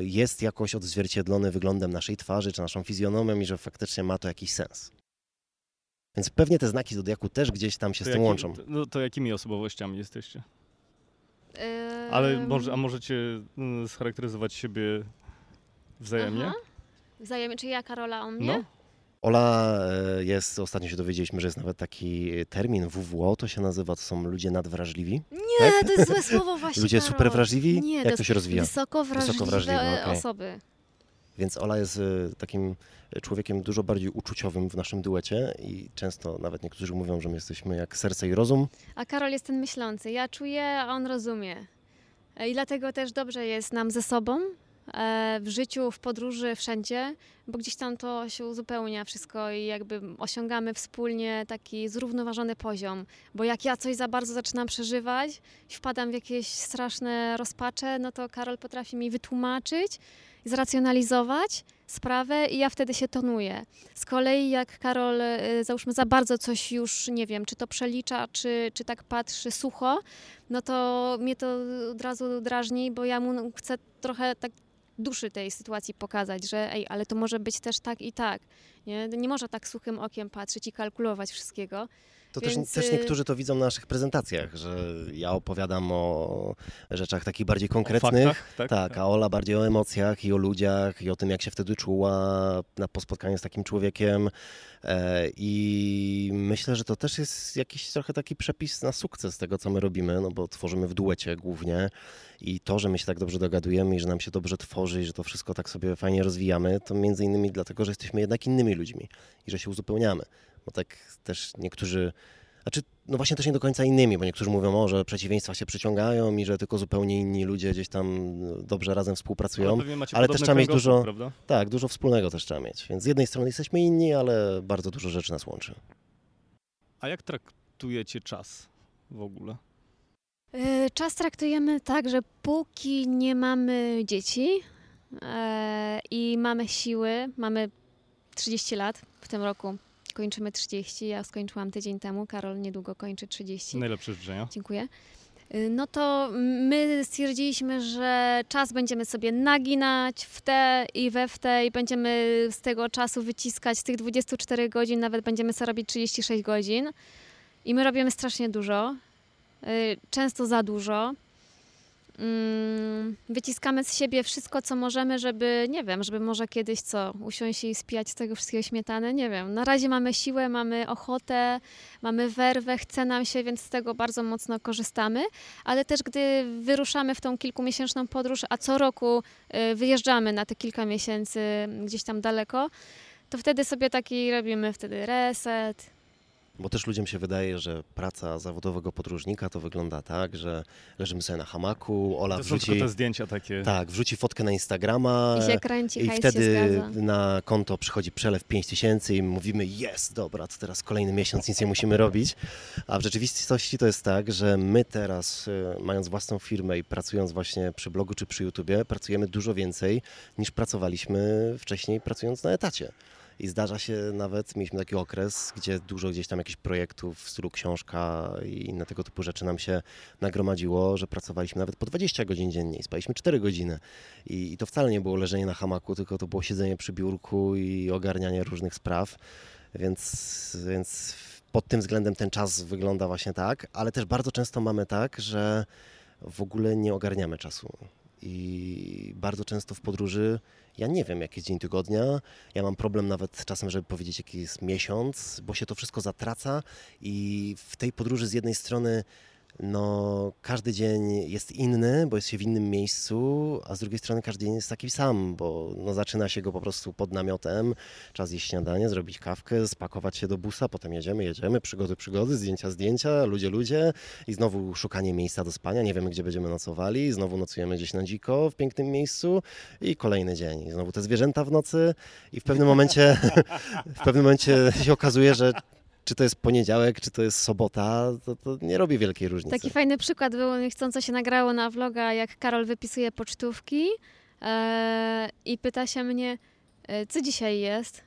C: jest jakoś odzwierciedlony wyglądem naszej twarzy czy naszą fizjonomią i że faktycznie ma to jakiś sens. Więc pewnie te znaki zodiaku też gdzieś tam się z
A: To
C: tym
A: jaki-
C: łączą.
A: No to jakimi osobowościami jesteście? Ale może, a możecie mm, scharakteryzować siebie wzajemnie?
B: Aha. Wzajemnie, czy ja, Karola, o mnie?
A: No.
C: Ola e, jest, ostatnio się dowiedzieliśmy, że jest nawet taki termin WWO, to się nazywa, to są ludzie nadwrażliwi.
B: Nie, to jest złe słowo [LAUGHS] właśnie,
C: Ludzie
B: Karol.
C: super wrażliwi?
B: Nie,
C: Jak to się rozwija?
B: Wysoko wrażliwe,
C: Wysoko wrażliwe, okej.
B: osoby.
C: Więc Ola jest e, takim człowiekiem dużo bardziej uczuciowym w naszym duecie i często nawet niektórzy mówią, że my jesteśmy jak serce i rozum.
B: A Karol jest ten myślący. Ja czuję, a on rozumie. E, I dlatego też dobrze jest nam ze sobą, e, w życiu, w podróży, wszędzie, bo gdzieś tam to się uzupełnia wszystko i jakby osiągamy wspólnie taki zrównoważony poziom. Bo jak ja coś za bardzo zaczynam przeżywać, wpadam w jakieś straszne rozpacze, no to Karol potrafi mi wytłumaczyć, zracjonalizować sprawę i ja wtedy się tonuję. Z kolei jak Karol, y, załóżmy, za bardzo coś już, nie wiem, czy to przelicza, czy, czy tak patrzy sucho, no to mnie to od razu drażni, bo ja mu chcę trochę tak duszy tej sytuacji pokazać, że ej, ale to może być też tak i tak. Nie, nie można tak suchym okiem patrzeć i kalkulować wszystkiego.
C: To
B: Więc,
C: też, też
B: y-
C: niektórzy to widzą na naszych prezentacjach, że ja opowiadam o rzeczach takich bardziej
A: O
C: konkretnych.
A: faktach, tak?
C: Tak, a Ola bardziej o emocjach i o ludziach i o tym, jak się wtedy czuła na, po spotkaniu z takim człowiekiem. E, I myślę, że to też jest jakiś trochę taki przepis na sukces tego, co my robimy, no bo tworzymy w duecie głównie i to, że my się tak dobrze dogadujemy i że nam się dobrze tworzy i że to wszystko tak sobie fajnie rozwijamy, to między innymi dlatego, że jesteśmy jednak innymi ludźmi i że się uzupełniamy. Bo tak też niektórzy znaczy, no właśnie też nie do końca innymi, bo niektórzy mówią, o, że przeciwieństwa się przyciągają i że tylko zupełnie inni ludzie gdzieś tam dobrze razem współpracują.
A: Ale,
C: ale też trzeba mieć dużo-
A: Prawda?
C: Tak, dużo wspólnego też trzeba mieć. Więc z jednej strony jesteśmy inni, ale bardzo dużo rzeczy nas łączy.
A: A jak traktujecie czas w ogóle?
B: Y, Czas traktujemy tak, że póki nie mamy dzieci e, i mamy siły, mamy 30 lat w tym roku, kończymy 30, ja skończyłam tydzień temu, Karol niedługo kończy 30.
A: Najlepsze życzenia.
B: Dziękuję. Y, No to my stwierdziliśmy, że czas będziemy sobie naginać w te i we w te i będziemy z tego czasu wyciskać z tych 24 godzin, nawet będziemy sobie robić 36 godzin. I my robimy strasznie dużo, y, często za dużo. Mm, Wyciskamy z siebie wszystko, co możemy, żeby, nie wiem, żeby może kiedyś co, usiąść i spijać z tego wszystkiego śmietanę, nie wiem. Na razie mamy siłę, mamy ochotę, mamy werwę, chce nam się, więc z tego bardzo mocno korzystamy, ale też gdy wyruszamy w tą kilkumiesięczną podróż, a co roku y, wyjeżdżamy na te kilka miesięcy gdzieś tam daleko, to wtedy sobie taki robimy wtedy reset.
C: Bo też ludziom się wydaje, że praca zawodowego podróżnika to wygląda tak, że leżymy sobie na hamaku, Ola
A: To
C: wrzuci,
A: te zdjęcia takie.
C: tak, wrzuci fotkę na Instagrama
B: I się kręci,
C: i wtedy na konto przychodzi przelew 5000 i mówimy, jest, dobra, to teraz kolejny miesiąc nic nie musimy robić. A w rzeczywistości to jest tak, że my teraz, y, mając własną firmę i pracując właśnie przy blogu czy przy YouTubie, pracujemy dużo więcej niż pracowaliśmy wcześniej pracując na etacie. I zdarza się nawet, mieliśmy taki okres, gdzie dużo gdzieś tam jakichś projektów w stylu książka i inne tego typu rzeczy nam się nagromadziło, że pracowaliśmy nawet po 20 godzin dziennie i spaliśmy 4 godziny. I, I to wcale nie było leżenie na hamaku, tylko to było siedzenie przy biurku i ogarnianie różnych spraw. Więc, więc pod tym względem ten czas wygląda właśnie tak, ale też bardzo często mamy tak, że w ogóle nie ogarniamy czasu. I bardzo często w podróży ja nie wiem, jaki jest dzień tygodnia. Ja mam problem nawet czasem, żeby powiedzieć, jaki jest miesiąc, bo się to wszystko zatraca i w tej podróży z jednej strony no, każdy dzień jest inny, bo jest się w innym miejscu, a z drugiej strony każdy dzień jest taki sam, bo no, zaczyna się go po prostu pod namiotem, czas jeść śniadanie, zrobić kawkę, spakować się do busa, potem jedziemy, jedziemy, przygody, przygody, zdjęcia, zdjęcia, ludzie, ludzie i znowu szukanie miejsca do spania, nie wiemy, gdzie będziemy nocowali, znowu nocujemy gdzieś na dziko w pięknym miejscu i kolejny dzień. I znowu te zwierzęta w nocy i w pewnym momencie, [LAUGHS] w pewnym momencie się okazuje, że czy to jest poniedziałek, czy to jest sobota, to, to nie robi wielkiej różnicy.
B: Taki fajny przykład był, niechcąco się nagrało na vloga, jak Karol wypisuje pocztówki e, i pyta się mnie, e, co dzisiaj jest?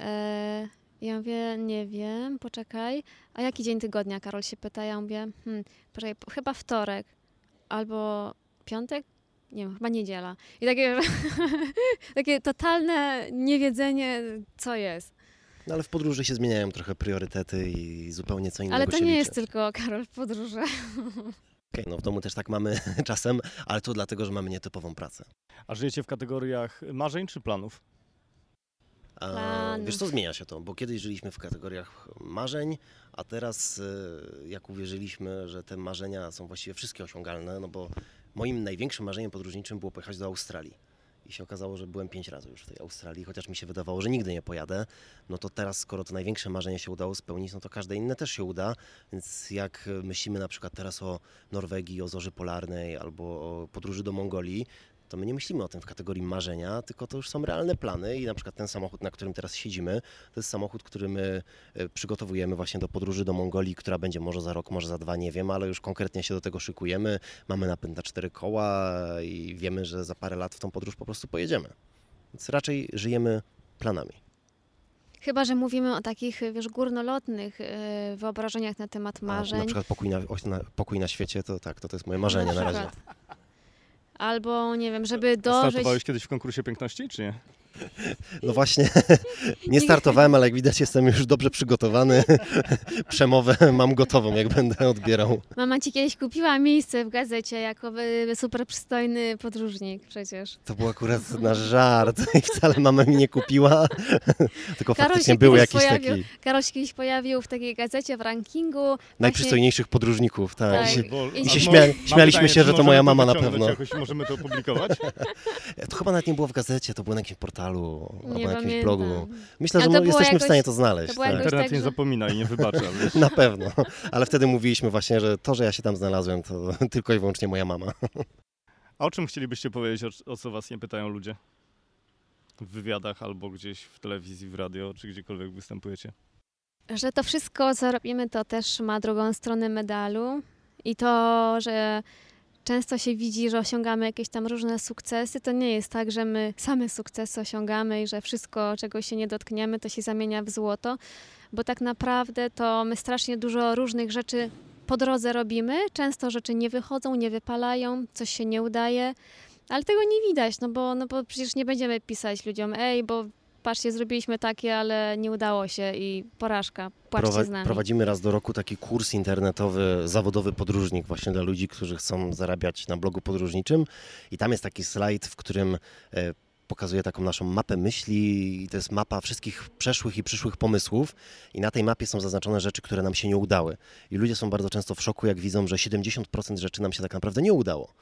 B: E, ja mówię, nie wiem, poczekaj. A jaki dzień tygodnia, Karol się pyta? Ja mówię, hmm, poczekaj, chyba wtorek albo piątek? Nie wiem, chyba niedziela. I takie, [LAUGHS] takie totalne niewiedzenie, co jest.
C: No ale w podróży się zmieniają trochę priorytety i zupełnie co innego
B: Ale to
C: się
B: nie
C: liczy.
B: jest tylko Karol w podróży.
C: Okej, no w domu też tak mamy [LAUGHS] czasem, ale to dlatego, że mamy nietypową pracę.
A: A żyjecie w kategoriach marzeń czy planów?
C: A,
B: Planów.
C: wiesz co, zmienia się to, bo kiedyś żyliśmy w kategoriach marzeń, a teraz e, jak uwierzyliśmy, że te marzenia są właściwie wszystkie osiągalne, no bo moim największym marzeniem podróżniczym było pojechać do Australii. Się okazało, że byłem pięć razy już w tej Australii, chociaż mi się wydawało, że nigdy nie pojadę. No to teraz, skoro to największe marzenie się udało spełnić, no to każde inne też się uda. Więc jak myślimy na przykład teraz o Norwegii, o Zorzy Polarnej albo o podróży do Mongolii, to my nie myślimy o tym w kategorii marzenia, tylko to już są realne plany i na przykład ten samochód, na którym teraz siedzimy, to jest samochód, który my e, przygotowujemy właśnie do podróży do Mongolii, która będzie może za rok, może za dwa, nie wiem, ale już konkretnie się do tego szykujemy. Mamy napęd na cztery koła i wiemy, że za parę lat w tą podróż po prostu pojedziemy. Więc raczej żyjemy planami.
B: Chyba, że mówimy o takich, wiesz, górnolotnych e, wyobrażeniach na temat
C: A
B: marzeń.
C: na przykład pokój na, na, pokój na świecie, to tak, to, to jest moje marzenie na razie.
B: Albo, nie wiem, żeby dożyć...
A: Startowałeś kiedyś w konkursie piękności, czy nie?
C: No właśnie, [LAUGHS] nie startowałem, ale jak widać jestem już dobrze przygotowany. [LAUGHS] Przemowę mam gotową, jak będę odbierał.
B: Mama ci kiedyś kupiła miejsce w gazecie jako super przystojny podróżnik przecież.
C: To był akurat na żart [LAUGHS] i wcale mama mi nie kupiła, tylko
B: Karol
C: faktycznie był jakiś
B: pojawił.
C: taki
B: Karol się kiedyś pojawił w takiej gazecie w rankingu.
C: najprzystojniejszych podróżników, tak.
B: Tak.
C: I się- śmia- śmialiśmy się, że to moja mama na pewno.
A: Jakoś możemy to opublikować?
C: To chyba nawet nie było w gazecie, to było na jakimś portalu albo
B: Nie
C: na jakimś blogu. Myślę, że jesteśmy w
B: jakoś-
C: stanie to znaleźć.
B: to
C: tak.
A: Internet
B: tak,
A: nie
B: że-
A: zapomina i nie wybacza. wiesz. [LAUGHS]
C: Na pewno, ale wtedy mówiliśmy właśnie, że to, że ja się tam znalazłem, to [LAUGHS] tylko i wyłącznie moja mama.
A: A o czym chcielibyście powiedzieć, o, o co was nie pytają ludzie? W wywiadach albo gdzieś w telewizji, w radio, czy gdziekolwiek występujecie?
B: Że to wszystko, co robimy, to też ma drugą stronę medalu. I to, że często się widzi, że osiągamy jakieś tam różne sukcesy, to nie jest tak, że my same sukcesy osiągamy i że wszystko, czego się nie dotkniemy, to się zamienia w złoto, bo tak naprawdę to my strasznie dużo różnych rzeczy po drodze robimy. Często rzeczy nie wychodzą, nie wypalają, coś się nie udaje, ale tego nie widać, no bo, no bo przecież nie będziemy pisać ludziom, ej, bo patrzcie, zrobiliśmy takie, ale nie udało się i porażka, płaczcie
C: Prowa-
B: z nami.
C: Prowadzimy raz do roku taki kurs internetowy, zawodowy podróżnik, właśnie dla ludzi, którzy chcą zarabiać na blogu podróżniczym. I tam jest taki slajd, w którym e, pokazuje taką naszą mapę myśli i to jest mapa wszystkich przeszłych i przyszłych pomysłów i na tej mapie są zaznaczone rzeczy, które nam się nie udały. I ludzie są bardzo często w szoku, jak widzą, że 70% rzeczy nam się tak naprawdę nie udało.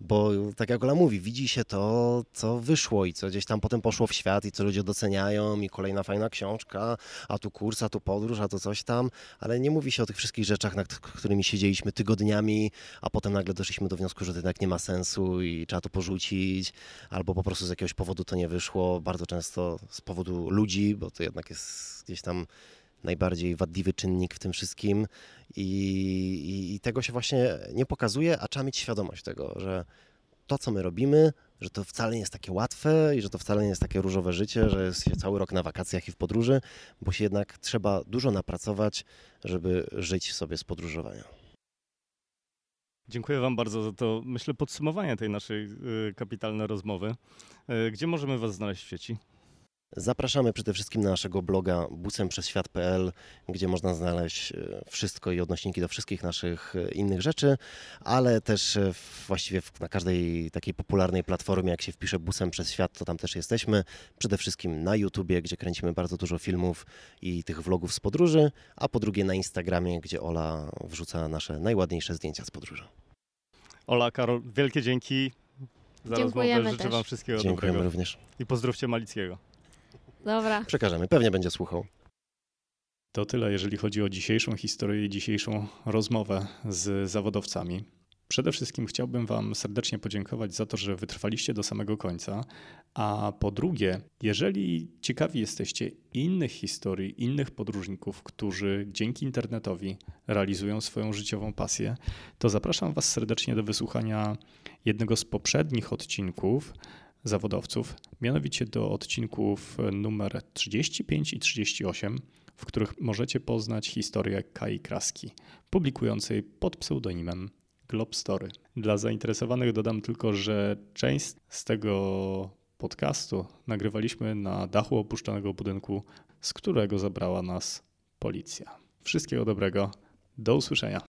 C: Bo tak jak Ola mówi, widzi się to, co wyszło i co gdzieś tam potem poszło w świat i co ludzie doceniają i kolejna fajna książka, a tu kurs, a tu podróż, a tu coś tam, ale nie mówi się o tych wszystkich rzeczach, nad którymi siedzieliśmy tygodniami, a potem nagle doszliśmy do wniosku, że to jednak nie ma sensu i trzeba to porzucić, albo po prostu z jakiegoś powodu to nie wyszło, bardzo często z powodu ludzi, bo to jednak jest gdzieś tam najbardziej wadliwy czynnik w tym wszystkim i, i, i tego się właśnie nie pokazuje, a trzeba mieć świadomość tego, że to, co my robimy, że to wcale nie jest takie łatwe i że to wcale nie jest takie różowe życie, że jest się cały rok na wakacjach i w podróży, bo się jednak trzeba dużo napracować, żeby żyć sobie z podróżowania.
D: Dziękuję Wam bardzo za to, myślę, podsumowanie tej naszej y, kapitalnej rozmowy. Y, gdzie możemy Was znaleźć w sieci?
C: Zapraszamy przede wszystkim na naszego bloga busemprzesświat.pl, gdzie można znaleźć e, wszystko i odnośniki do wszystkich naszych e, innych rzeczy, ale też e, właściwie na każdej takiej popularnej platformie, jak się wpisze busem przez świat, to tam też jesteśmy. Przede wszystkim na YouTubie, gdzie kręcimy bardzo dużo filmów i tych vlogów z podróży, a po drugie na Instagramie, gdzie Ola wrzuca nasze najładniejsze zdjęcia z podróży.
D: Ola, Karol, wielkie dzięki za
B: Dziękujemy
D: rozmowę. Życzę
B: też.
D: Wam wszystkiego
C: Dziękujemy
D: dobrego.
C: również.
D: I pozdrówcie Malickiego.
B: Dobra.
C: Przekażemy, pewnie będzie słuchał.
D: To tyle, jeżeli chodzi o dzisiejszą historię i dzisiejszą rozmowę z zawodowcami. Przede wszystkim chciałbym Wam serdecznie podziękować za to, że wytrwaliście do samego końca. A po drugie, jeżeli ciekawi jesteście innych historii, innych podróżników, którzy dzięki internetowi realizują swoją życiową pasję, to zapraszam Was serdecznie do wysłuchania jednego z poprzednich odcinków zawodowców, mianowicie do odcinków numer 35 i 38, w których możecie poznać historię Kai Kraski, publikującej pod pseudonimem Glob Story. Dla zainteresowanych dodam tylko, że część z tego podcastu nagrywaliśmy na dachu opuszczonego budynku, z którego zabrała nas policja. Wszystkiego dobrego, do usłyszenia.